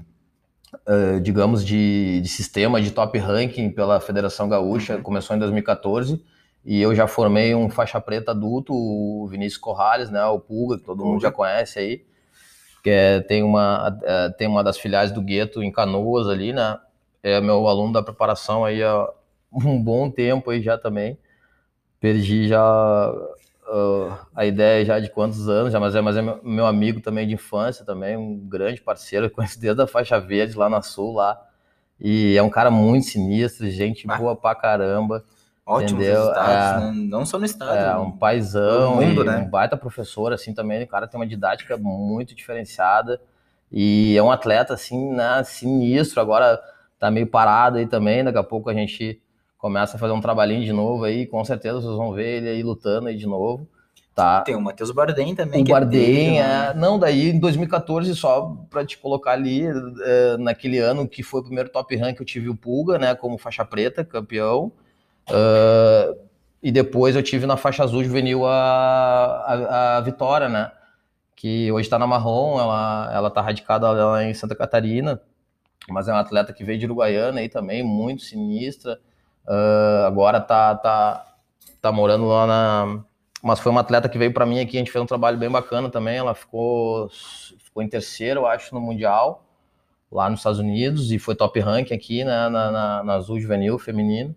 uh, digamos, de, de, sistema de top ranking pela Federação Gaúcha, começou em 2014, e eu já formei um faixa preta adulto, o Vinícius Corrales, né? O Pulga, que todo mundo já conhece aí, que é, tem, uma, é, tem uma das filiais do Gueto em Canoas ali, né? é meu aluno da preparação aí há um bom tempo aí já também. Perdi já uh, a ideia já de quantos anos, já, mas é, mas é meu, meu, amigo também de infância também, um grande parceiro, conheço desde a faixa verde lá na Sul lá. E é um cara muito sinistro, gente ah. boa pra caramba. Ótimos entendeu? resultados, é, né? não só no estado. É, um paizão, mundo, né? um baita professor, assim, também, o cara tem uma didática muito diferenciada, e é um atleta, assim, né, sinistro, agora tá meio parado aí também. Daqui a pouco a gente começa a fazer um trabalhinho de novo aí. Com certeza vocês vão ver ele aí lutando aí de novo. Tá. Tem o Matheus Bardem também. O Bardem, é, é... Não, daí em 2014, só para te colocar ali, é, naquele ano que foi o primeiro top rank, eu tive o Pulga, né, como faixa preta, campeão. Uh, e depois eu tive na faixa azul juvenil a, a, a Vitória, né, que hoje está na Marrom, ela, ela tá radicada lá em Santa Catarina mas é uma atleta que veio de Uruguaiana aí também, muito sinistra. Uh, agora tá, tá, tá morando lá na. Mas foi uma atleta que veio para mim aqui, a gente fez um trabalho bem bacana também. Ela ficou, ficou em terceiro, eu acho, no Mundial, lá nos Estados Unidos, e foi top ranking aqui né, na, na, na Azul Juvenil Feminino.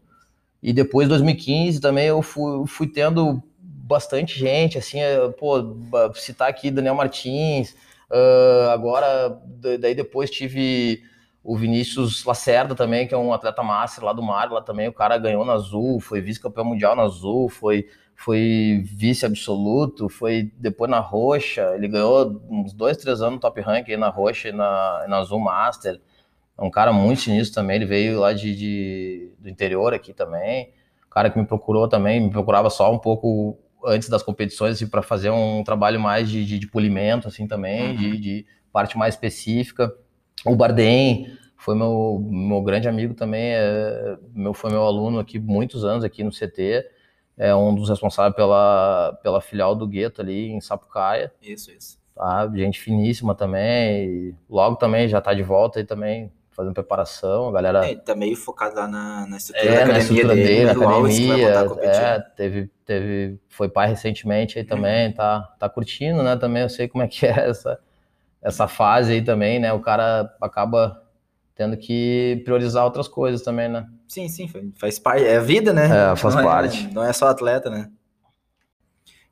E depois, 2015, também eu fui, fui tendo bastante gente, assim, pô, citar aqui Daniel Martins, uh, agora, daí depois tive o Vinícius Lacerda também, que é um atleta master lá do Mar, lá também o cara ganhou na Azul, foi vice-campeão mundial na Azul, foi, foi vice absoluto, foi depois na Roxa, ele ganhou uns dois, três anos no top rank aí na Roxa e na, na Azul Master. É um cara muito sinistro também, ele veio lá de, de do interior aqui também. O cara que me procurou também, me procurava só um pouco antes das competições assim, para fazer um trabalho mais de, de, de polimento assim também, uhum. de, de parte mais específica o Bardem, foi meu, meu grande amigo também, é, meu, foi meu aluno aqui muitos anos aqui no CT, é um dos responsáveis pela, pela filial do Gueto ali em Sapucaia. Isso, isso. Tá? Gente finíssima também, logo também já tá de volta aí também, fazendo preparação, a galera... É, tá meio focado lá na, na estrutura É, da na academia estrutura dele, dele, na Alves, a academia, é, teve, teve, foi pai recentemente aí também, tá, tá curtindo, né, também eu sei como é que é essa, essa fase aí também, né, o cara acaba tendo que priorizar outras coisas também, né. Sim, sim, faz- parte, é a vida, né? É, faz Não parte. não é só atleta, né?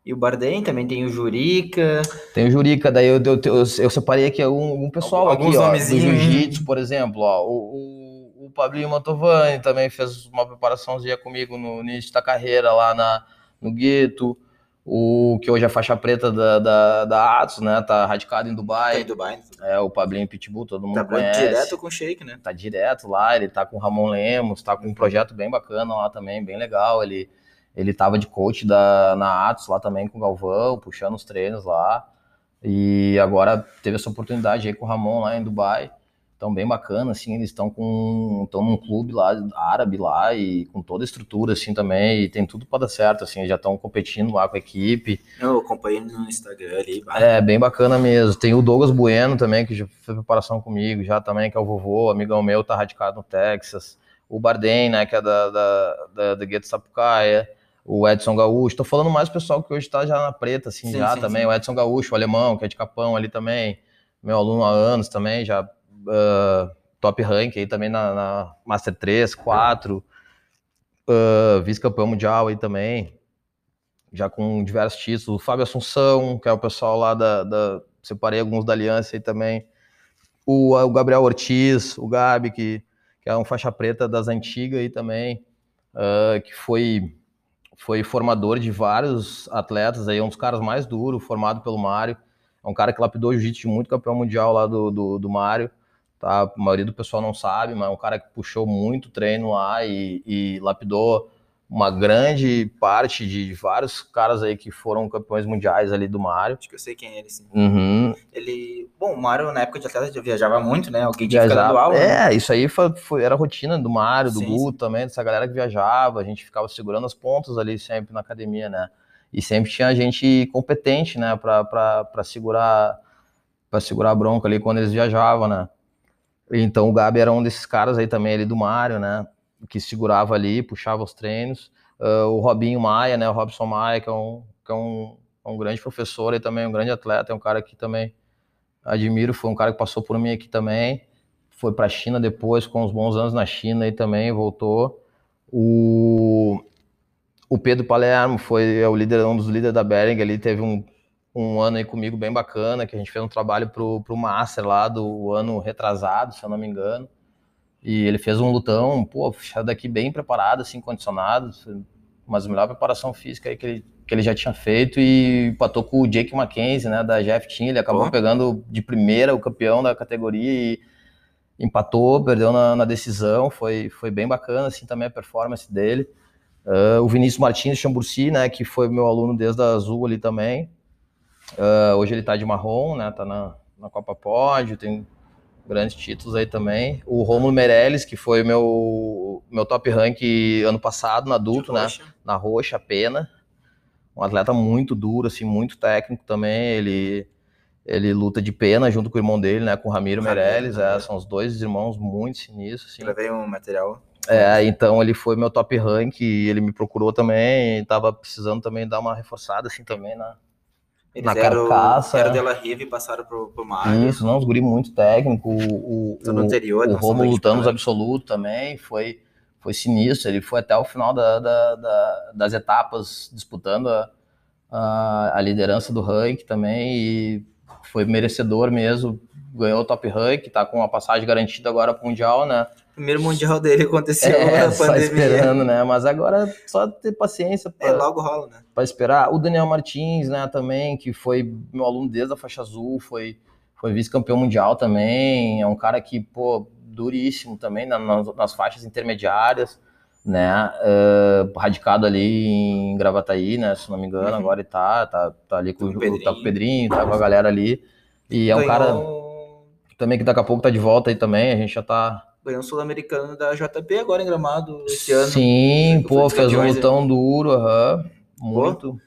E o Bardem também tem o Jurica. Tem o Jurica, daí eu, eu, eu, eu separei aqui um, um pessoal Alguns aqui, ó, do. Jiu-Jitsu, por exemplo, ó, o, o, o Pablinho Mantovani também fez uma preparaçãozinha comigo no início da carreira lá na, no Gueto, o que hoje é faixa preta da, da, da Atos, né, tá radicado em Tá Dubai, em Dubai. é o Pablinho Pitbull, todo mundo Tá conhece. direto com o Shake, né? Tá direto lá, ele tá com o Ramon Lemos, tá com um projeto bem bacana lá também, bem legal. Ele, ele tava de coach da, na Atos lá também com o Galvão, puxando os treinos lá. E agora teve essa oportunidade aí com o Ramon lá em Dubai. Então, bem bacana, assim, eles estão com estão num clube lá árabe lá e com toda a estrutura assim também, e tem tudo para dar certo assim, já estão competindo lá com a equipe. Eu acompanhei no Instagram ali. É, bem bacana mesmo. Tem o Douglas Bueno também, que já fez preparação comigo, já também, que é o vovô, amigão meu, tá radicado no Texas. O Bardem, né, que é da, da, da, da Gueto Sapucaia. O Edson Gaúcho. Tô falando mais do pessoal que hoje tá já na preta, assim, Sim, já sim, também. sim. O Edson Gaúcho, o alemão, que é de Capão ali também. Meu aluno há anos também, já ah, top rank aí também na, na Master 3, 4. ah, Vice-campeão mundial aí também já com diversos títulos. O Fábio Assunção, que é o pessoal lá da. da separei alguns da Aliança aí também. O, o Gabriel Ortiz, o Gabi, que, que é um faixa preta das antigas aí também, ah, que foi, foi formador de vários atletas aí, um dos caras mais duros, formado pelo Mário. É um cara que lapidou jiu-jitsu de muito campeão mundial lá do, do, do Mário. Tá? A maioria do pessoal não sabe, mas é um cara que puxou muito treino lá e, e lapidou uma grande parte de vários caras aí que foram campeões mundiais ali do Mário. Acho que eu sei quem é ele, sim. Uhum. Ele. Bom, o Mário, na época de atleta, já viajava muito, né? Alguém tinha Viajava. dando aula. né? É, isso aí foi, foi- era a rotina do Mário, do Sim, Guto também, dessa galera que viajava, a gente ficava segurando as pontas ali sempre na academia, né? E sempre tinha gente competente, né, pra segurar para segurar a bronca ali quando eles viajavam, né? Então o Gabi era um desses caras aí também ali do Mário, né? Que segurava ali, puxava os treinos. Ah, o Robinho Maia, né? O Robson Maia, que é um, que é um, um grande professor e também um grande atleta, é um cara que também admiro, foi um cara que passou por mim aqui também foi para a China depois, com uns bons anos na China e também voltou. O, o Pedro Palermo foi é o líder, um dos líderes da Bering, ele teve um, um ano aí comigo bem bacana, que a gente fez um trabalho pro, pro Master lá do ano retrasado, se eu não me engano. E ele fez um lutão, pô, saiu daqui bem preparado, assim, condicionado, mas a melhor preparação física aí que ele, que ele já tinha feito e empatou com o Jake Mackenzie, né, da Jeff Team, ele acabou Pô. pegando de primeira o campeão da categoria e empatou, perdeu na, na decisão, foi, foi bem bacana, assim, também a performance dele. Ah, o Vinícius Martins Chamburci, né, que foi meu aluno desde a Azul ali também. Ah, hoje ele tá de marrom, né, tá na, na Copa Pódio, tem grandes títulos aí também. O Romulo Meirelles, que foi meu, meu top rank ano passado, no adulto, né, na roxa, pena. Um atleta muito duro, assim, muito técnico também. Ele, ele luta de pena junto com o irmão dele, né? Com o Ramiro Meirelles. É, Ramiro. são os dois irmãos muito sinistros, assim. Levei um material. É, então ele foi meu top rank e ele me procurou também. E tava precisando também dar uma reforçada, assim, também na. Eles Na eram, carcaça, eram é. dela Riva e passaram pro, pro Mário. Isso, não, os guri muito técnico. O, o, no anterior, o Romulo absoluto também. Foi, foi sinistro. Ele foi até o final da, da- da- das etapas disputando a, a, a liderança do rank também. E foi merecedor mesmo. Ganhou o top rank, tá com uma passagem garantida agora pro Mundial, né? Primeiro mundial dele aconteceu É, na só pandemia. esperando, né? Mas agora é só ter paciência É, pra, logo rola, né? pra esperar. O Daniel Martins, né, também, que foi meu aluno desde a faixa azul, foi, foi vice-campeão mundial também. É um cara que, pô, duríssimo também na- nas, nas faixas intermediárias, né? eh, radicado ali em Gravataí, né? Se não me engano, Uhum. agora ele tá, tá, tá ali com, Com o o- tá com o Pedrinho. Pedrinho, tá com a galera ali. E é um cara. Também que daqui a pouco tá de volta aí também, a gente já tá... Ganhou o Sul-Americano da JP agora em Gramado esse ano. Sim, pô, fez um lutão duro, aham, muito.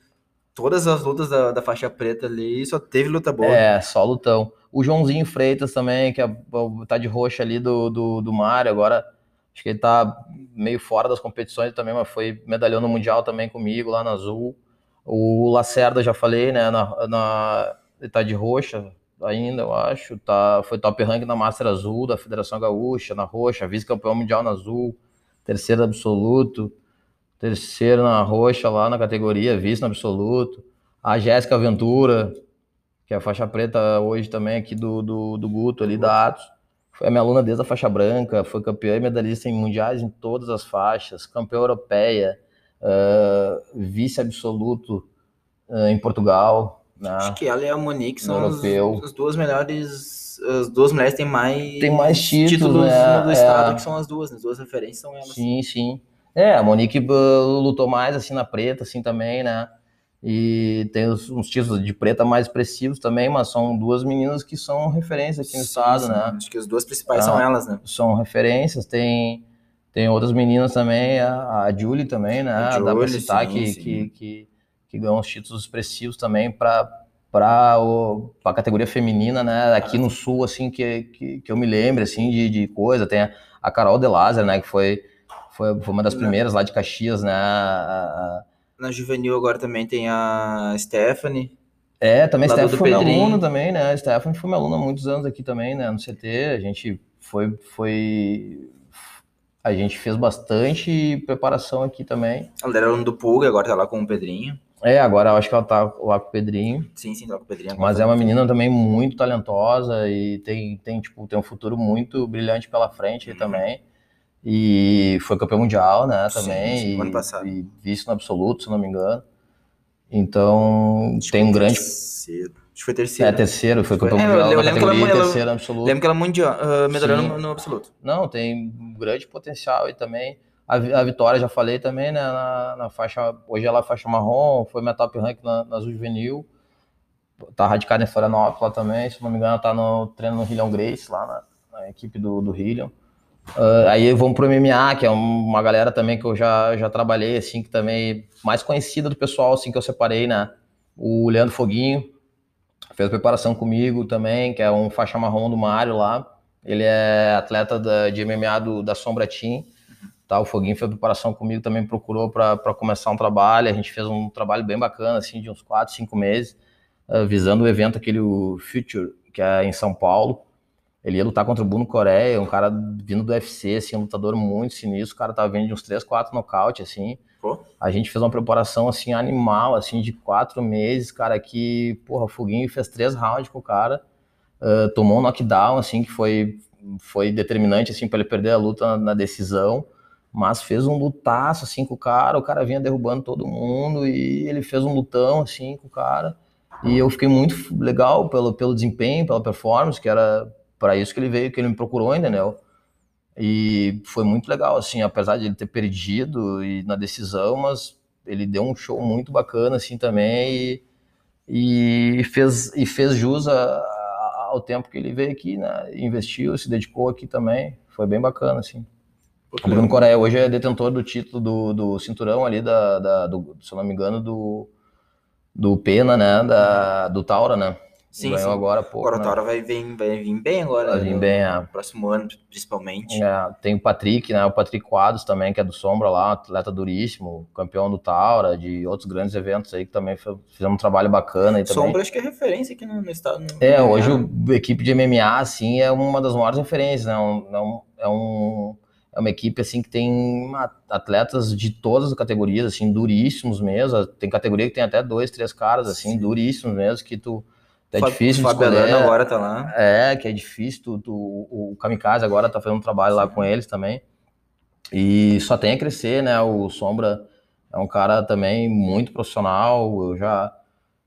Todas as lutas da, da faixa preta ali, só teve luta boa. É, só lutão. O Joãozinho Freitas também, que é, tá de roxa ali do, do, do Mário, agora acho que ele tá meio fora das competições também, mas foi medalhão no Mundial também comigo, lá na Azul. O Lacerda, já falei, né, na, na, ele tá de roxa ainda, eu acho, tá, foi top rank na Master Azul da Federação Gaúcha, na roxa, vice-campeão mundial na Azul, terceiro absoluto, terceiro na roxa lá na categoria, vice no absoluto. A Jéssica Ventura, que é a faixa preta hoje também aqui do, do, do Guto, ali da Atos. Foi a minha aluna desde a faixa branca, foi campeã e medalhista em mundiais em todas as faixas, campeã europeia, uh, vice absoluto uh, em Portugal. Né? Acho que ela e a Monique são as, as duas melhores. As duas mulheres têm mais, Tem mais títulos, né? no É. estado, que são as duas, né? as duas referências são elas. Sim, sim. É, a Monique uh, lutou mais assim na preta, assim também, né? E tem os- uns títulos de preta mais expressivos também, mas são duas meninas que são referência aqui no Sim, estado, sim. né? Acho que as duas principais Ah. são elas, né? São referências, tem, tem outras meninas também, a, a Julie também, né? A Dá pra Julie, citar sim, que. Que, que, que ganhou uns títulos expressivos também para para a categoria feminina, né? Aqui no sul, assim, que, que, que eu me lembro, assim, de, de coisa. Tem a, a Carol De Lázaro, né? Que foi, foi, foi uma das primeiras lá de Caxias, né? a- a- Na juvenil agora também tem a Stephanie. É, também Stephanie foi minha Pedrinho. aluna também, né? A Stephanie foi minha aluna há muitos anos aqui também, né? No CT, a gente foi, foi... A gente fez bastante preparação aqui também. Ela era aluna do Pulga, agora tá lá com o Pedrinho. É, agora eu acho que ela tá lá com o Pedrinho. Sim, sim, tá lá com o Pedrinho. Mas tá é uma menina também muito talentosa e tem, tem, tipo, tem um futuro muito brilhante pela frente aí também. E foi campeão mundial, né, também. sim, e, ano passado. e vice no absoluto, se não me engano. Então, Acho tem um grande... Terceiro. Acho que foi É, terceiro. terceiro, foi campeão é, eu mundial na lembro que ela- terceiro absoluto. Lembro que ela mundial, uh, medalhou Sim. no, no absoluto. Não, tem um grande potencial aí também. A, a Vitória, já falei também, né, na, na faixa, hoje ela é faixa marrom, foi minha top rank na, na Juvenil. Tá radicada em Florianópolis lá também, se não me engano, ela tá no treino no Hillion Grace, lá na, na equipe do, do Hillion. Ah, aí vamos pro MMA, que é uma galera também que eu já, já trabalhei, assim, que também mais conhecida do pessoal, assim, que eu separei, né? O Leandro Foguinho fez preparação comigo também, que é um faixa marrom do Mário lá. Ele é atleta da, de MMA do, da Sombra Team. Tá, o Foguinho fez preparação comigo, também procurou para começar um trabalho. A gente fez um trabalho bem bacana, assim, de uns 4, 5 meses, ah, visando o evento aquele Future, que é em São Paulo. Ele ia lutar contra o Bruno Coreia, um cara vindo do UFC, assim, um lutador muito sinistro. O cara tava vindo de uns 3, 4 nocaute, assim. Pô. A gente fez uma preparação, assim, animal, assim, de quatro meses, cara, que, porra, o Foguinho fez três rounds com o cara, ah, tomou um knockdown, assim, que foi, foi determinante, assim, para ele perder a luta na, na decisão, mas fez um lutaço, assim, com o cara, o cara vinha derrubando todo mundo e ele fez um lutão, assim, com o cara, e eu fiquei muito legal pelo, pelo desempenho, pela performance, que era para isso que ele veio, que ele me procurou, entendeu? E foi muito legal, assim, apesar de ele ter perdido e na decisão, mas ele deu um show muito bacana, assim, também, e, e fez, e fez jus a- a- ao tempo que ele veio aqui, né? Investiu, se dedicou aqui também, foi bem bacana, assim. O Bruno Coreia hoje é detentor do título do, do cinturão ali, da, da- do, se eu não me engano, do, do Pena, né? Da, do Taura, né? Sim, Ganhou sim. agora pouco. Agora o né? Taura vai vir, vai vir bem agora. Vai vir no- bem, é. no próximo ano, principalmente. É, tem o Patrick, né? O Patrick Quadros também, que é do Sombra lá, atleta duríssimo, campeão do Taura, de outros grandes eventos aí que também fizemos um trabalho bacana aí também. Sombra acho que é referência aqui no, no estado. no- É, hoje MMA. o- a equipe de MMA, assim, é uma das maiores referências, né? Um- é, um, é, um, é uma equipe, assim, que tem atletas de todas as categorias, assim, duríssimos mesmo. Tem categoria que tem até dois, três caras, assim, Sim. duríssimos mesmo, que tu... É difícil Alano escolher. agora tá lá. É, que é difícil. Tu, tu- o Kamikaze agora tá fazendo um trabalho lá com eles também. E só tem a crescer, né? O Sombra é um cara também muito profissional. Eu já,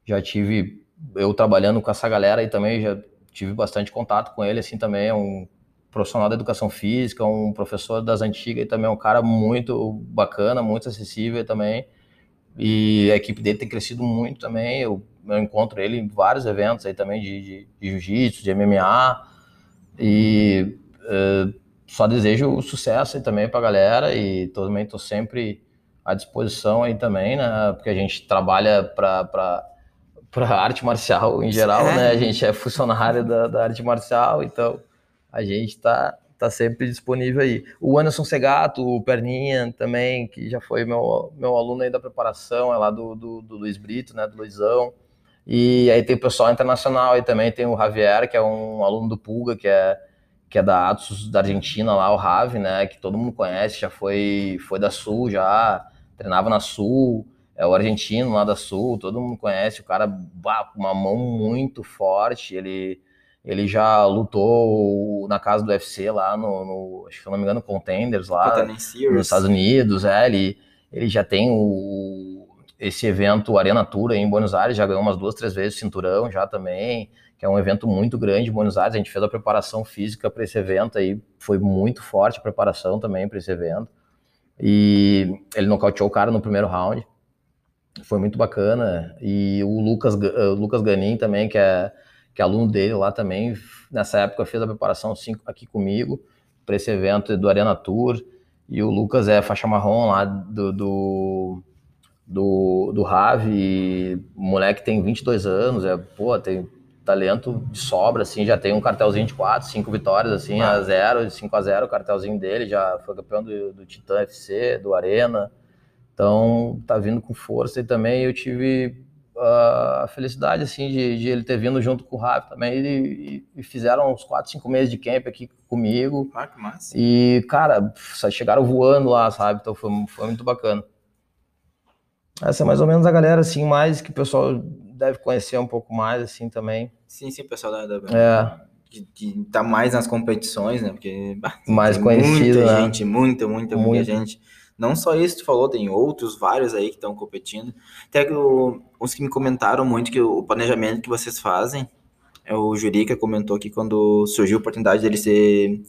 já tive, eu trabalhando com essa galera aí também, já tive bastante contato com ele, assim, também. É um profissional da educação física, um professor das antigas e também é um cara muito bacana, muito acessível também. E a equipe dele tem crescido muito também. Eu, eu encontro ele em vários eventos aí também de, de, de jiu-jitsu, de MMA. E uh, só desejo sucesso aí também para a galera e também estou sempre à disposição aí também, né? Porque a gente trabalha para para arte marcial em geral, é. né? A gente é funcionário da, da arte marcial, então a gente está tá sempre disponível aí. O Anderson Segato, o Perninha também, que já foi meu, meu aluno aí da preparação, é lá do, do, do Luiz Brito, né? Do Luizão. E aí tem o pessoal internacional e também tem o Javier, que é um aluno do Pulga, que é que é da Atos da Argentina lá, o Ravi, né, que todo mundo conhece, já foi foi da Sul já, treinava na Sul, é o argentino lá da Sul, todo mundo conhece, o cara com uma mão muito forte, ele ele já lutou na casa do UFC lá no, no acho que se não me engano, Contenders lá nos Estados Unidos, é, ele, ele já tem o, esse evento Arena Tour em Buenos Aires, já ganhou umas duas, três vezes cinturão já também, que é um evento muito grande em Buenos Aires. A gente fez a preparação física para esse evento aí, foi muito forte a preparação também para esse evento. E ele nocauteou o cara no primeiro round. Foi muito bacana. E o Lucas, o Lucas Ganin também, que é, que é aluno dele lá também, nessa época fez a preparação aqui comigo para esse evento do Arena Tour. E o Lucas é faixa marrom lá do, do, do, do Rave. O moleque tem 22 anos, é, pô, tem talento de sobra, assim, já tem um cartelzinho de 4, 5 vitórias, assim, ah. a 0, 5 a 0 o cartelzinho dele, já foi campeão do, do Titã FC, do Arena, então tá vindo com força e também eu tive uh, a felicidade, assim, de, de, ele ter vindo junto com o Rafa também, e, e, fizeram uns 4, 5 meses de camp aqui comigo, ah, que massa. e, cara, chegaram voando lá, sabe, então foi, foi muito bacana. Essa é mais ou menos a galera, assim, mais que o pessoal deve conhecer um pouco mais, assim, também. Sim, sim, o pessoal da, da é. tá mais nas competições, né? Porque mais conhecido, muita né? gente, muita, muita, muita, muita gente. Não só isso que tu falou, tem outros, vários aí que estão competindo. Até que o, uns que me comentaram muito que o planejamento que vocês fazem, é o Jurica comentou que quando surgiu a oportunidade dele ser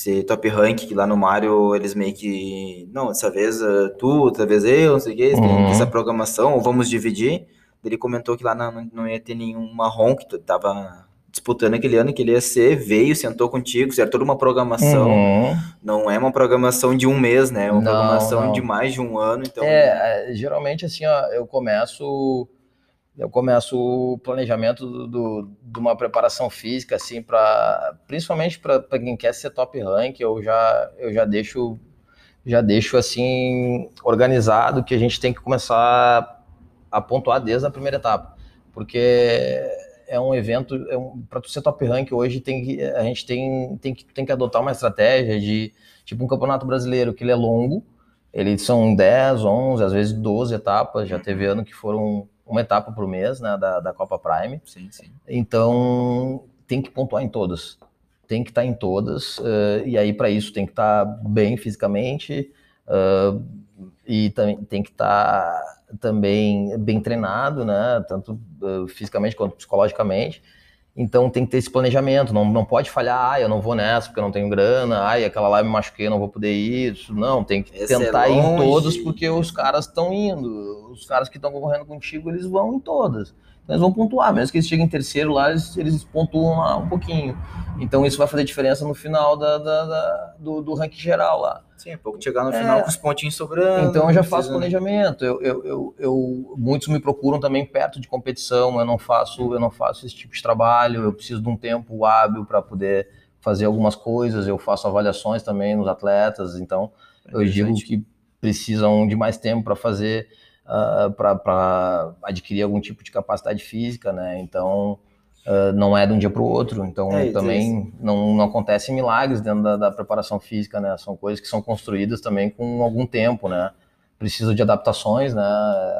ser top rank, que lá no Mario eles meio que. Não, dessa vez uh, tu, outra vez eu, não sei o que, uhum. essa programação, ou vamos dividir. Ele comentou que lá não, não ia ter nenhum marrom que tu tava disputando aquele ano, que ele ia ser, veio, sentou contigo, era toda uma programação. Uhum. Não é uma programação de um mês, né? É uma não, programação não. de mais de um ano. Então... É, é, geralmente assim, ó, eu começo. Eu começo o planejamento do, do, de uma preparação física, assim, para principalmente para quem quer ser top rank, eu já, eu já deixo já deixo assim organizado que a gente tem que começar a pontuar desde a primeira etapa, porque é um evento, é um, para ser top rank hoje tem que, a gente tem, tem, que, tem que adotar uma estratégia de tipo um campeonato brasileiro que ele é longo, eles são 10, 11, às vezes 12 etapas, já teve ano que foram uma etapa por mês, né, da, da Copa Prime. Sim, sim. Então tem que pontuar em todas, tem que estar em todas, uh, e aí para isso tem que estar bem fisicamente, uh, e também tem que estar também bem treinado, né? Tanto uh, fisicamente quanto psicologicamente. Então tem que ter esse planejamento, não, não pode falhar, ah, eu não vou nessa porque eu não tenho grana, ai, aquela lá me machuquei, eu não vou poder ir. Isso, não, tem que Esse é tentar é ir em todos porque os caras estão indo. Os caras que estão concorrendo contigo, eles vão em todas. Então eles vão pontuar, mesmo que eles cheguem em terceiro lá, eles, eles pontuam lá um pouquinho. Então isso vai fazer diferença no final da, da, da do, do ranking geral lá. Sim, é pouco chegar no é. final com os pontinhos sobrando. Então eu já faço planejamento. Eu, eu, eu, eu, muitos me procuram também perto de competição. Eu não faço, eu não faço esse tipo de trabalho. Eu preciso de um tempo hábil para poder fazer algumas coisas. Eu faço avaliações também nos atletas. Então é eu digo que precisam de mais tempo para fazer, uh, ah, para adquirir algum tipo de capacidade física, né? Então Uh, não é de um dia para o outro, então é, também não, não acontecem milagres dentro da, da, preparação física, né? São coisas que são construídas também com algum tempo, né? Precisa de adaptações, né?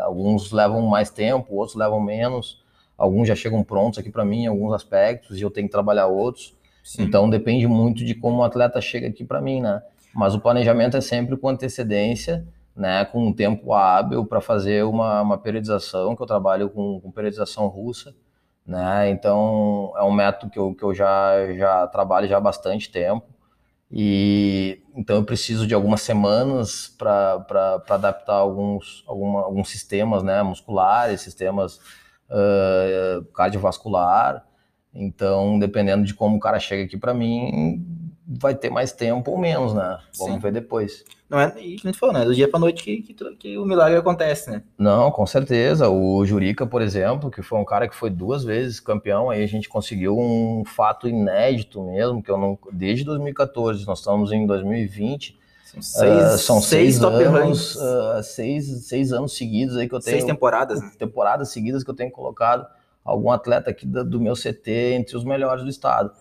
Alguns levam mais tempo, outros levam menos. Alguns já chegam prontos aqui para mim em alguns aspectos e eu tenho que trabalhar outros. Sim. Então depende muito de como o atleta chega aqui para mim, né? Mas o planejamento é sempre com antecedência, né? Com um tempo hábil para fazer uma, uma periodização, que eu trabalho com, com periodização russa né? Então é um método que eu, que eu já, já trabalho já há bastante tempo. E então eu preciso de algumas semanas para adaptar alguns, alguma, alguns sistemas né, musculares, sistemas uh, cardiovascular. Então, dependendo de como o cara chega aqui para mim, vai ter mais tempo ou menos, né? Vamos Sim. ver depois. Não é, e a gente falou, né? Do dia pra noite que, que, que, o milagre acontece, né? Não, com certeza. O Jurica, por exemplo, que foi um cara que foi duas vezes campeão, aí a gente conseguiu um fato inédito mesmo, que eu não. Desde 2014, nós estamos em 2020. São seis, uh, são seis, seis anos, uh, seis, seis anos seguidos aí que eu tenho. Seis temporadas, né? Temporadas seguidas que eu tenho colocado algum atleta aqui do, do meu CT entre os melhores do estado.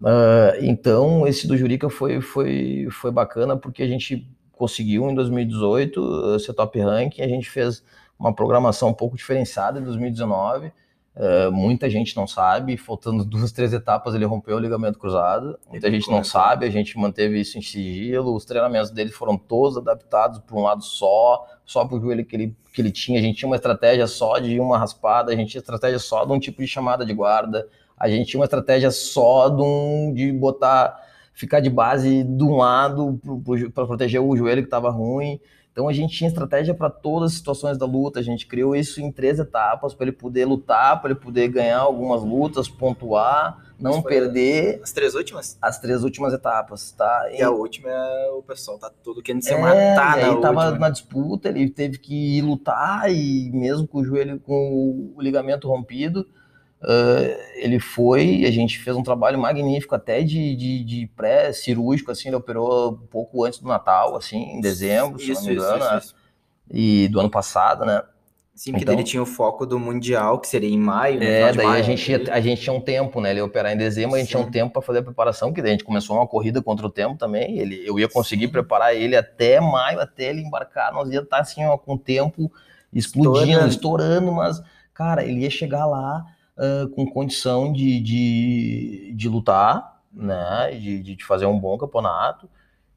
Uh, então, esse do Jurica foi, foi, foi bacana porque a gente conseguiu em 2018 uh, ser top ranking, a gente fez uma programação um pouco diferenciada em 2019. Uh, muita gente não sabe, faltando duas, três etapas ele rompeu o ligamento cruzado. Muita gente não sabe, a gente manteve isso em sigilo. Os treinamentos dele foram todos adaptados para um lado só, só para o joelho que ele, que ele tinha. A gente tinha uma estratégia só de uma raspada, a gente tinha estratégia só de um tipo de chamada de guarda, a gente tinha uma estratégia só de, um, de botar ficar de base de um lado para proteger o joelho que estava ruim. Então a gente tinha estratégia para todas as situações da luta. A gente criou isso em três etapas para ele poder lutar, para ele poder ganhar algumas lutas, pontuar, não perder. As três últimas? As três últimas etapas, tá? E, e a última, o pessoal tá todo querendo se é, matar e aí na tava na disputa, ele teve que ir lutar e mesmo com o joelho com o ligamento rompido, Uh, ele foi, a gente fez um trabalho magnífico até de, de, de pré-cirúrgico, assim, ele operou um pouco antes do Natal, assim, em dezembro, isso, se não me engano, isso, isso, né? e do ano passado, né? Sim, porque então, ele tinha o foco do Mundial, que seria em maio. É, daí maio, a, gente, ele... a gente tinha um tempo, né? Ele ia operar em dezembro, a gente Sim. tinha um tempo para fazer a preparação, que daí a gente começou uma corrida contra o tempo também. Ele, eu ia conseguir Sim. preparar ele até maio, até ele embarcar. Nós ia estar tá, assim, ó, com o tempo explodindo, estourando. estourando, mas, cara, ele ia chegar lá uh, com condição de, de, de lutar, né? De, de fazer um bom campeonato.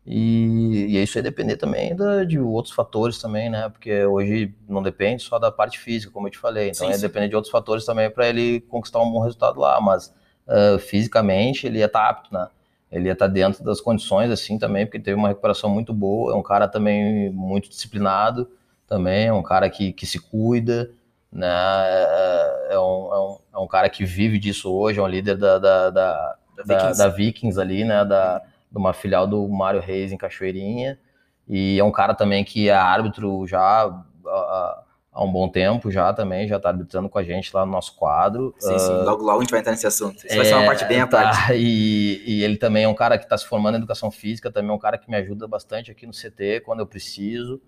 E, e isso aí depender também da, de outros fatores também, né? Porque hoje não depende só da parte física, como eu te falei. Então sim, é depender de outros fatores também para ele conquistar um bom resultado lá. Mas uh, fisicamente ele ia estar tá apto, né? Ele ia estar tá dentro das condições assim também, porque teve uma recuperação muito boa. É um cara também muito disciplinado, também é um cara que, que se cuida né? É, é, um, é, um, é um cara que vive disso hoje, é um líder da, da, da, Vikings. da Vikings. ali, né? Da, de uma filial do Mário Reis em Cachoeirinha. E é um cara também que é árbitro já há, há um bom tempo já também, já está arbitrando com a gente lá no nosso quadro. Sim, sim, ah, logo logo a gente vai entrar nesse assunto. Isso é, vai ser uma parte bem à tá, parte. E, e, ele também é um cara que está se formando em educação física, também é um cara que me ajuda bastante aqui no CT quando eu preciso.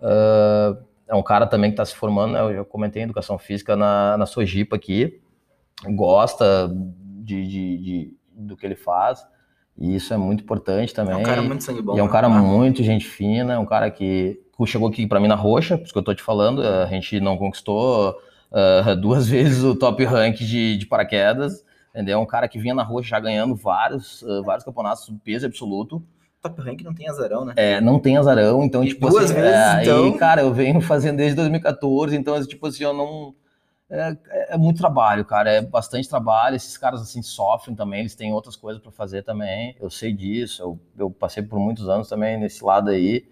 Uh, é um cara também que está se formando, né? eu já comentei em educação física na, na Sojipa aqui, gosta de, de, de, do que ele faz, e isso é muito importante também. É um cara muito sangue bom. E é um né? cara né? muito gente fina, é um cara que chegou aqui para mim na roxa, por isso que eu estou te falando, a gente não conquistou uh, duas vezes o top rank de, de paraquedas, entendeu? É um cara que vinha na roxa já ganhando vários, uh, vários campeonatos peso absoluto, Top Rank não tem azarão, né? É, não tem azarão, então, e tipo duas assim, vezes, é, então... aí, cara, eu venho fazendo desde 2014, então, tipo assim, eu não... É, é, muito trabalho, cara, é bastante trabalho, esses caras, assim, sofrem também, eles têm outras coisas para fazer também, eu sei disso, eu, eu passei por muitos anos também nesse lado aí,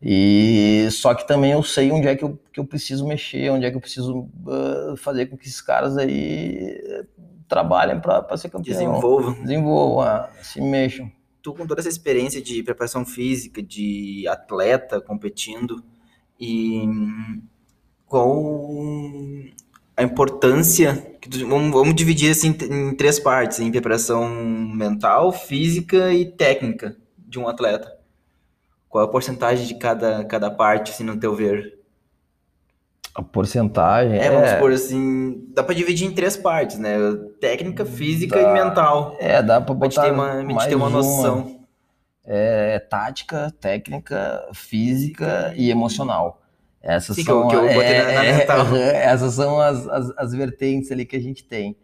e só que também eu sei onde é que eu, que eu preciso mexer, onde é que eu preciso uh, fazer com que esses caras aí trabalhem para ser campeão. Desenvolvam. Desenvolvam, uh, se mexam tu com toda essa experiência de preparação física, de atleta competindo, e qual a importância, vamos, vamos dividir assim em três partes, em preparação mental, física e técnica de um atleta. Qual a porcentagem de cada, cada parte, assim, no teu ver? A porcentagem. É, vamos é... supor assim, dá para dividir em três partes, né? Técnica, física dá... e mental. É, dá para botar. ter uma, a gente ter uma noção. Uma. É, é, tática, técnica, física e emocional. Essas Sim, são, que eu, que eu é, na, mental. É, essas são as, as, as, vertentes ali que a gente tem.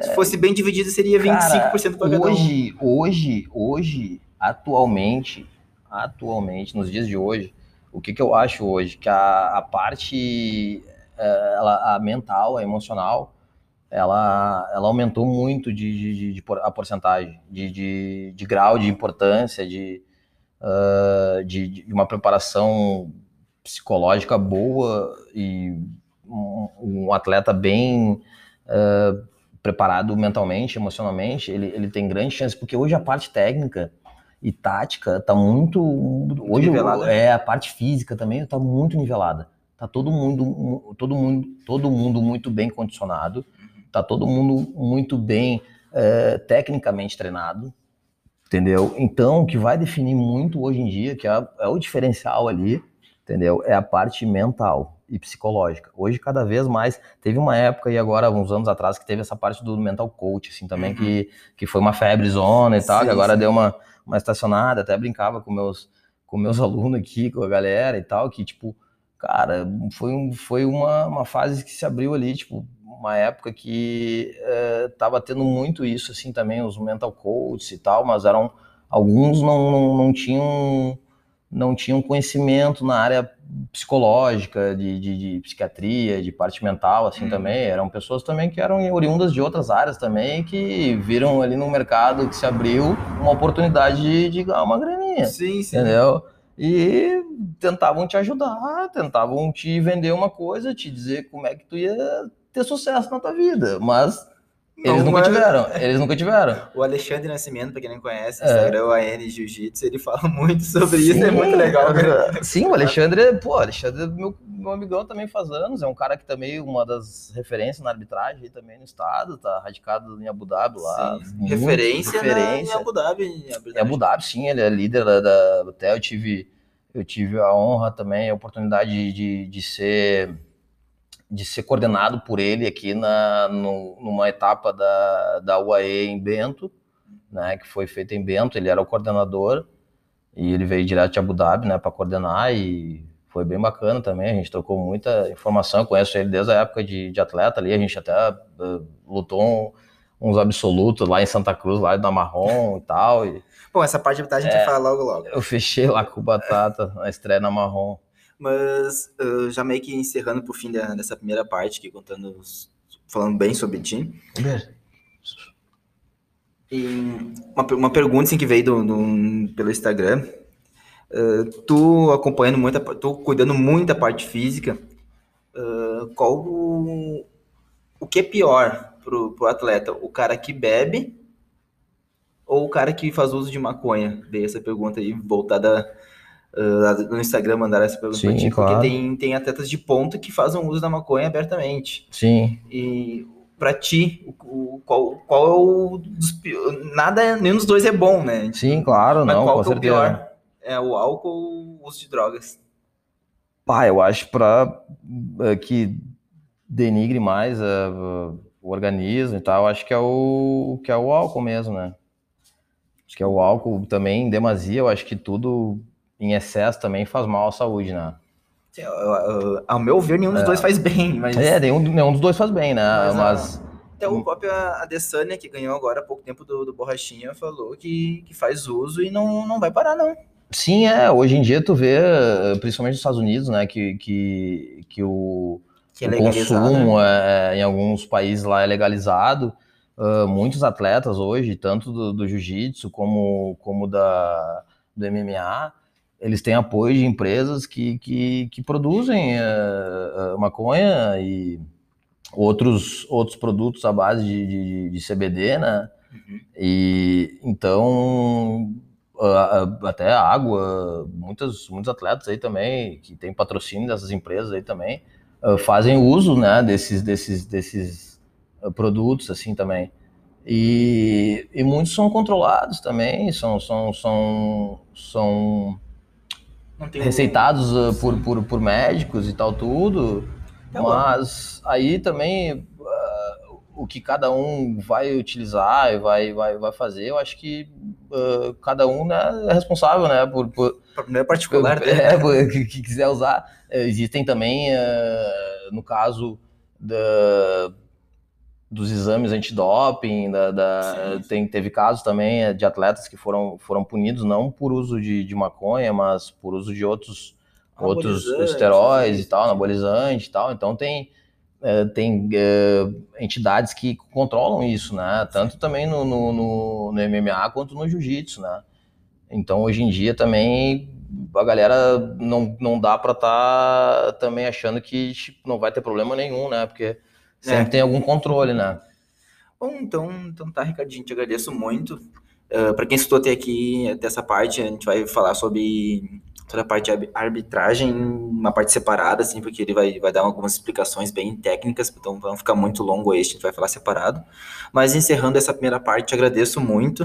Se fosse bem dividido, seria 25% para cada hoje, um. Hoje, hoje, atualmente, atualmente, nos dias de hoje, o que, que eu acho hoje? Que a, a parte é, ela, a mental, a emocional, ela, ela aumentou muito de, de, de, de a porcentagem de, de, grau de importância, de, uh, de, uma preparação psicológica boa e um, um atleta bem uh, preparado mentalmente, emocionalmente, ele, ele tem grande chance, porque hoje a parte técnica e tática tá muito. Hoje nivelada. é a parte física também tá muito nivelada. Tá todo mundo, todo mundo, todo mundo muito bem condicionado, tá todo mundo muito bem é, tecnicamente treinado, entendeu? Então, o que vai definir muito hoje em dia, que é, é o diferencial ali, entendeu? É a parte mental e psicológica. Hoje, cada vez mais, teve uma época, e agora, uns anos atrás, que teve essa parte do mental coach, assim, também, Uhum. que, que foi uma febre zona e tal, Sim, que agora sim. deu uma, uma estacionada, até brincava com meus, com meus alunos aqui, com a galera e tal, que, tipo, cara, foi, um, foi uma, uma fase que se abriu ali, tipo, uma época que eh, tava tendo muito isso, assim, também, os mental coaches e tal, mas eram, alguns não, não, não tinham não tinham conhecimento na área psicológica, de, de, de psiquiatria, de parte mental, assim, Uhum. também. Eram pessoas também que eram oriundas de outras áreas também, que viram ali no mercado que se abriu uma oportunidade de, de ganhar uma graninha, Sim, sim. entendeu? E tentavam te ajudar, tentavam te vender uma coisa, te dizer como é que tu ia ter sucesso na tua vida, mas eles Não nunca é- tiveram, eles nunca tiveram. O Alexandre Nascimento, pra quem não conhece, É. Instagram, o AN Jiu-Jitsu, ele fala muito sobre isso, é muito legal, cara. Sim, o Alexandre, pô, o Alexandre é meu, meu amigão também faz anos, é um cara que também, uma das referências na arbitragem também no estado, tá radicado em Abu Dhabi lá. Sim. muito Referência, na- referência. em Abu Dhabi. em Abu Abu Dhabi, sim, ele é líder da, da até eu tive eu tive a honra também, a oportunidade de, de, de ser de ser coordenado por ele aqui na no- numa etapa da da UAE em Bento, né, que foi feita em Bento, ele era o coordenador e ele veio direto de Abu Dhabi, né, para coordenar e foi bem bacana também, a gente trocou muita informação, eu conheço ele desde a época de, de atleta ali, a gente até eh, lutou um- uns absolutos lá em Santa Cruz, lá da Marrom e tal, e Bom, essa parte a gente É. fala logo logo. eu fechei lá com o Batata na estreia na Marrom. Mas uh, já meio que encerrando pro fim da- dessa primeira parte aqui, contando, os- falando bem sobre ti. E uma, uma pergunta assim, que veio do, do- pelo Instagram. Uh, tu acompanhando muito, a pa- tu cuidando muito da parte física, uh, qual o, o que é pior pro, pro atleta? O cara que bebe ou o cara que faz uso de maconha? Veio essa pergunta aí, voltada uh, no Instagram, mandaram essa pergunta pra Sim, ti, claro. porque tem, tem atletas de ponta que fazem uso da maconha abertamente. Sim. E pra ti, o, qual, qual é o dos Nada, nenhum dos dois é bom, né? Sim, claro, Mas não, qual com que é o pior? É o álcool ou o uso de drogas? Pá, eu acho para que denigre mais eh, o organismo e tal, acho que é o que é o álcool mesmo, né? Acho que é o álcool também em demasia, eu acho que tudo em excesso também faz mal à saúde, né? Assim, eu- eu- Ao meu ver, nenhum dos dois faz bem, mas É, nenhum, nenhum dos dois faz bem, né? Mas, Mas, até o próprio Adesanya, que ganhou agora há pouco tempo do, do Borrachinha, falou que, que faz uso e não, não vai parar, não. sim, é, hoje em dia tu vê, principalmente nos Estados Unidos, né, que, que, que o, Que é o consumo né? é, em alguns países lá é legalizado. Ah, muitos atletas hoje, tanto do, do jiu-jitsu como, como da, do MMA, eles têm apoio de empresas que, que, que produzem eh, maconha e outros, outros produtos à base de, de, de CBD, né? Uhum. E então a- até a água, muitos, muitos atletas aí também que tem patrocínio dessas empresas aí também ah, fazem uso, né, desses desses desses produtos assim também. E, e muitos são controlados também, são são são, são receitados ah, por, por, por médicos e tal tudo, Tá bom. mas aí também ah, o que cada um vai utilizar e vai, vai, vai fazer, eu acho que ah, cada um né, é responsável né, por, por, Não é particular, né? é, por- que, que quiser usar. Existem também, no caso da- dos exames antidoping, da, da- tem, teve casos também eh, de atletas que foram, foram punidos não por uso de, de maconha, mas por uso de outros, outros esteróides e tal, anabolizante e tal. Então tem, eh, tem eh, entidades que controlam isso, né? Tanto também no, no, no, no MMA quanto no jiu-jitsu, né? Então hoje em dia também a galera não, não dá pra estar também achando que tipo, não vai ter problema nenhum, né? Porque sempre É. tem algum controle, né? Bom, então, então tá, Ricardinho, te agradeço muito. Uh, para quem escutou até aqui, dessa parte, a gente vai falar sobre toda a parte de arbitragem, uma parte separada, assim, porque ele vai, vai dar algumas explicações bem técnicas, então não ficar muito longo este, a gente vai falar separado. Mas encerrando essa primeira parte, te agradeço muito.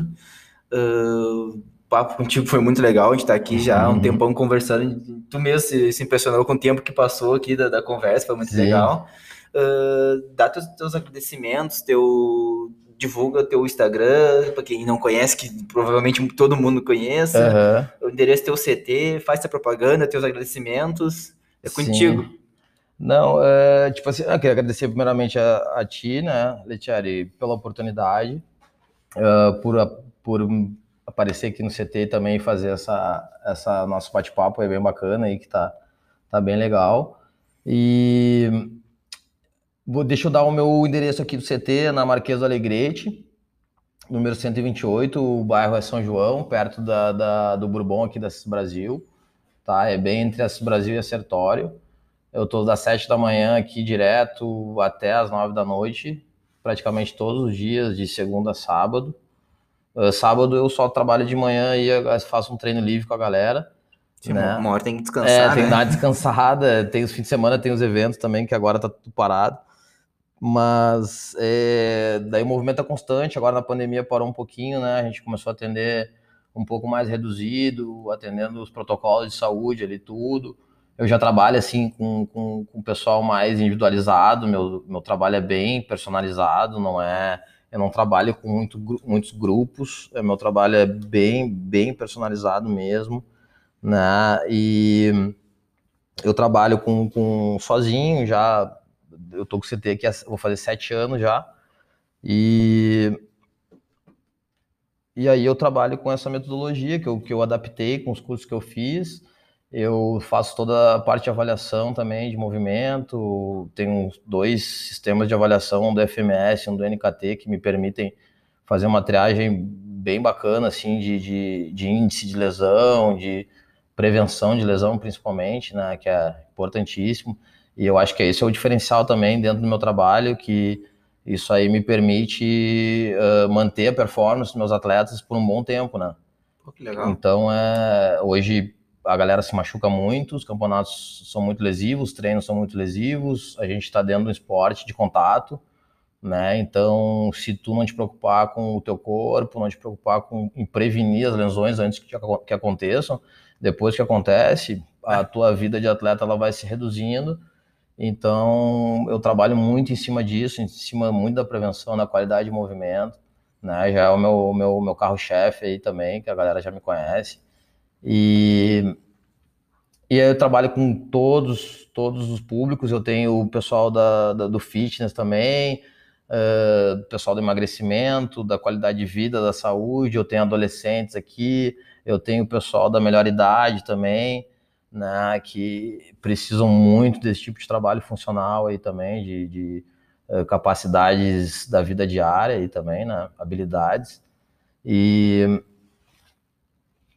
Uh, o papo contigo foi muito legal, a gente está aqui já há um uhum. tempão conversando, tu mesmo se, se, impressionou com o tempo que passou aqui da, da conversa, foi muito Sim. legal. Uh, dá teus, teus agradecimentos, teu divulga teu Instagram, para quem não conhece, que provavelmente todo mundo conheça. Uhum. O endereço teu CT, faz tua propaganda, teus agradecimentos. É Sim. contigo. Não, é, tipo assim, eu queria agradecer primeiramente a, a ti, né, Letiari, pela oportunidade, uh, por, por aparecer aqui no CT e também fazer essa, essa nosso bate-papo, é bem bacana aí, que tá, tá bem legal. E Vou, deixa eu dar o meu endereço aqui do CT, na Marquês do Alegrete, número 128, o bairro é São João, perto da, da do Bourbon aqui da CIS Brasil, tá? É bem entre a CIS Brasil e a Sertório. Eu tô das 7 da manhã aqui direto até as 9 da noite, praticamente todos os dias, de segunda a sábado. Uh, sábado eu só trabalho de manhã e faço um treino livre com a galera. Sim, né? Uma hora tem que descansar, é, né? tem que dar uma descansada, tem os fins de semana, tem os eventos também, que agora tá tudo parado mas é, daí o movimento é constante. Agora na pandemia parou um pouquinho, né? A gente começou a atender um pouco mais reduzido, atendendo os protocolos de saúde ali, tudo. Eu já trabalho assim com, com, com o pessoal mais individualizado, meu, meu trabalho é bem personalizado, não é. Eu não trabalho com muito, muitos grupos, é, meu trabalho é bem, bem personalizado mesmo, né? E eu trabalho com, com sozinho, já eu tô com CT aqui, vou fazer sete anos já. E e aí eu trabalho com essa metodologia que eu, que eu adaptei com os cursos que eu fiz. Eu faço toda a parte de avaliação também de movimento. Tenho dois sistemas de avaliação, um do FMS e um do NKT, que me permitem fazer uma triagem bem bacana, assim, de, de, de índice de lesão, de prevenção de lesão, principalmente, né, que é importantíssimo. E eu acho que esse é o diferencial também dentro do meu trabalho, que isso aí me permite uh, manter a performance dos meus atletas por um bom tempo, né? Pô, que legal. Então, é, hoje a galera se machuca muito, os campeonatos são muito lesivos, os treinos são muito lesivos, a gente está dentro de um esporte de contato, né? Então, se tu não te preocupar com o teu corpo, não te preocupar com em prevenir as lesões antes que, que aconteçam, depois que acontece, a tua vida de atleta ela vai se reduzindo então, eu trabalho muito em cima disso, em cima muito da prevenção, da qualidade de movimento, né? Já é o meu, meu, meu carro-chefe aí também, que a galera já me conhece. E, e eu trabalho com todos, todos os públicos, eu tenho o pessoal da, da do fitness também, uh, pessoal do emagrecimento, da qualidade de vida, da saúde, eu tenho adolescentes aqui, eu tenho o pessoal da melhor idade também, né, que precisam muito desse tipo de trabalho funcional aí também, de, de uh, capacidades da vida diária e também, né, habilidades. E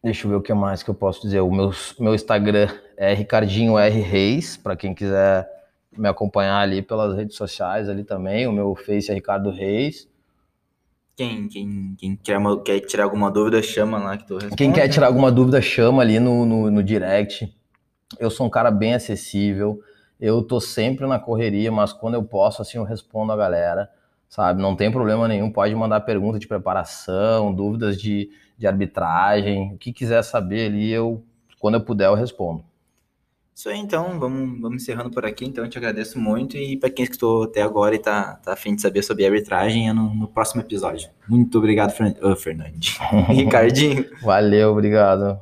deixa eu ver o que mais que eu posso dizer. O meu, meu Instagram é Ricardinho R Reis, para quem quiser me acompanhar ali pelas redes sociais ali também. O meu Face é Ricardo Reis. Quem, quem, quem quer, quer tirar alguma dúvida, chama lá que tu responde. Quem quer tirar alguma dúvida, chama ali no, no, no direct. Eu sou um cara bem acessível, eu tô sempre na correria, mas quando eu posso, assim, eu respondo a galera, sabe? Não tem problema nenhum, pode mandar pergunta de preparação, dúvidas de, de arbitragem, o que quiser saber ali, eu, quando eu puder, eu respondo. Isso aí, então, vamos, vamos encerrando por aqui. Então, eu te agradeço muito. E para quem escutou até agora e tá, tá afim de saber sobre arbitragem, é no, no próximo episódio. Muito obrigado, Fern... oh, Fernandes. Ricardinho. Valeu, obrigado.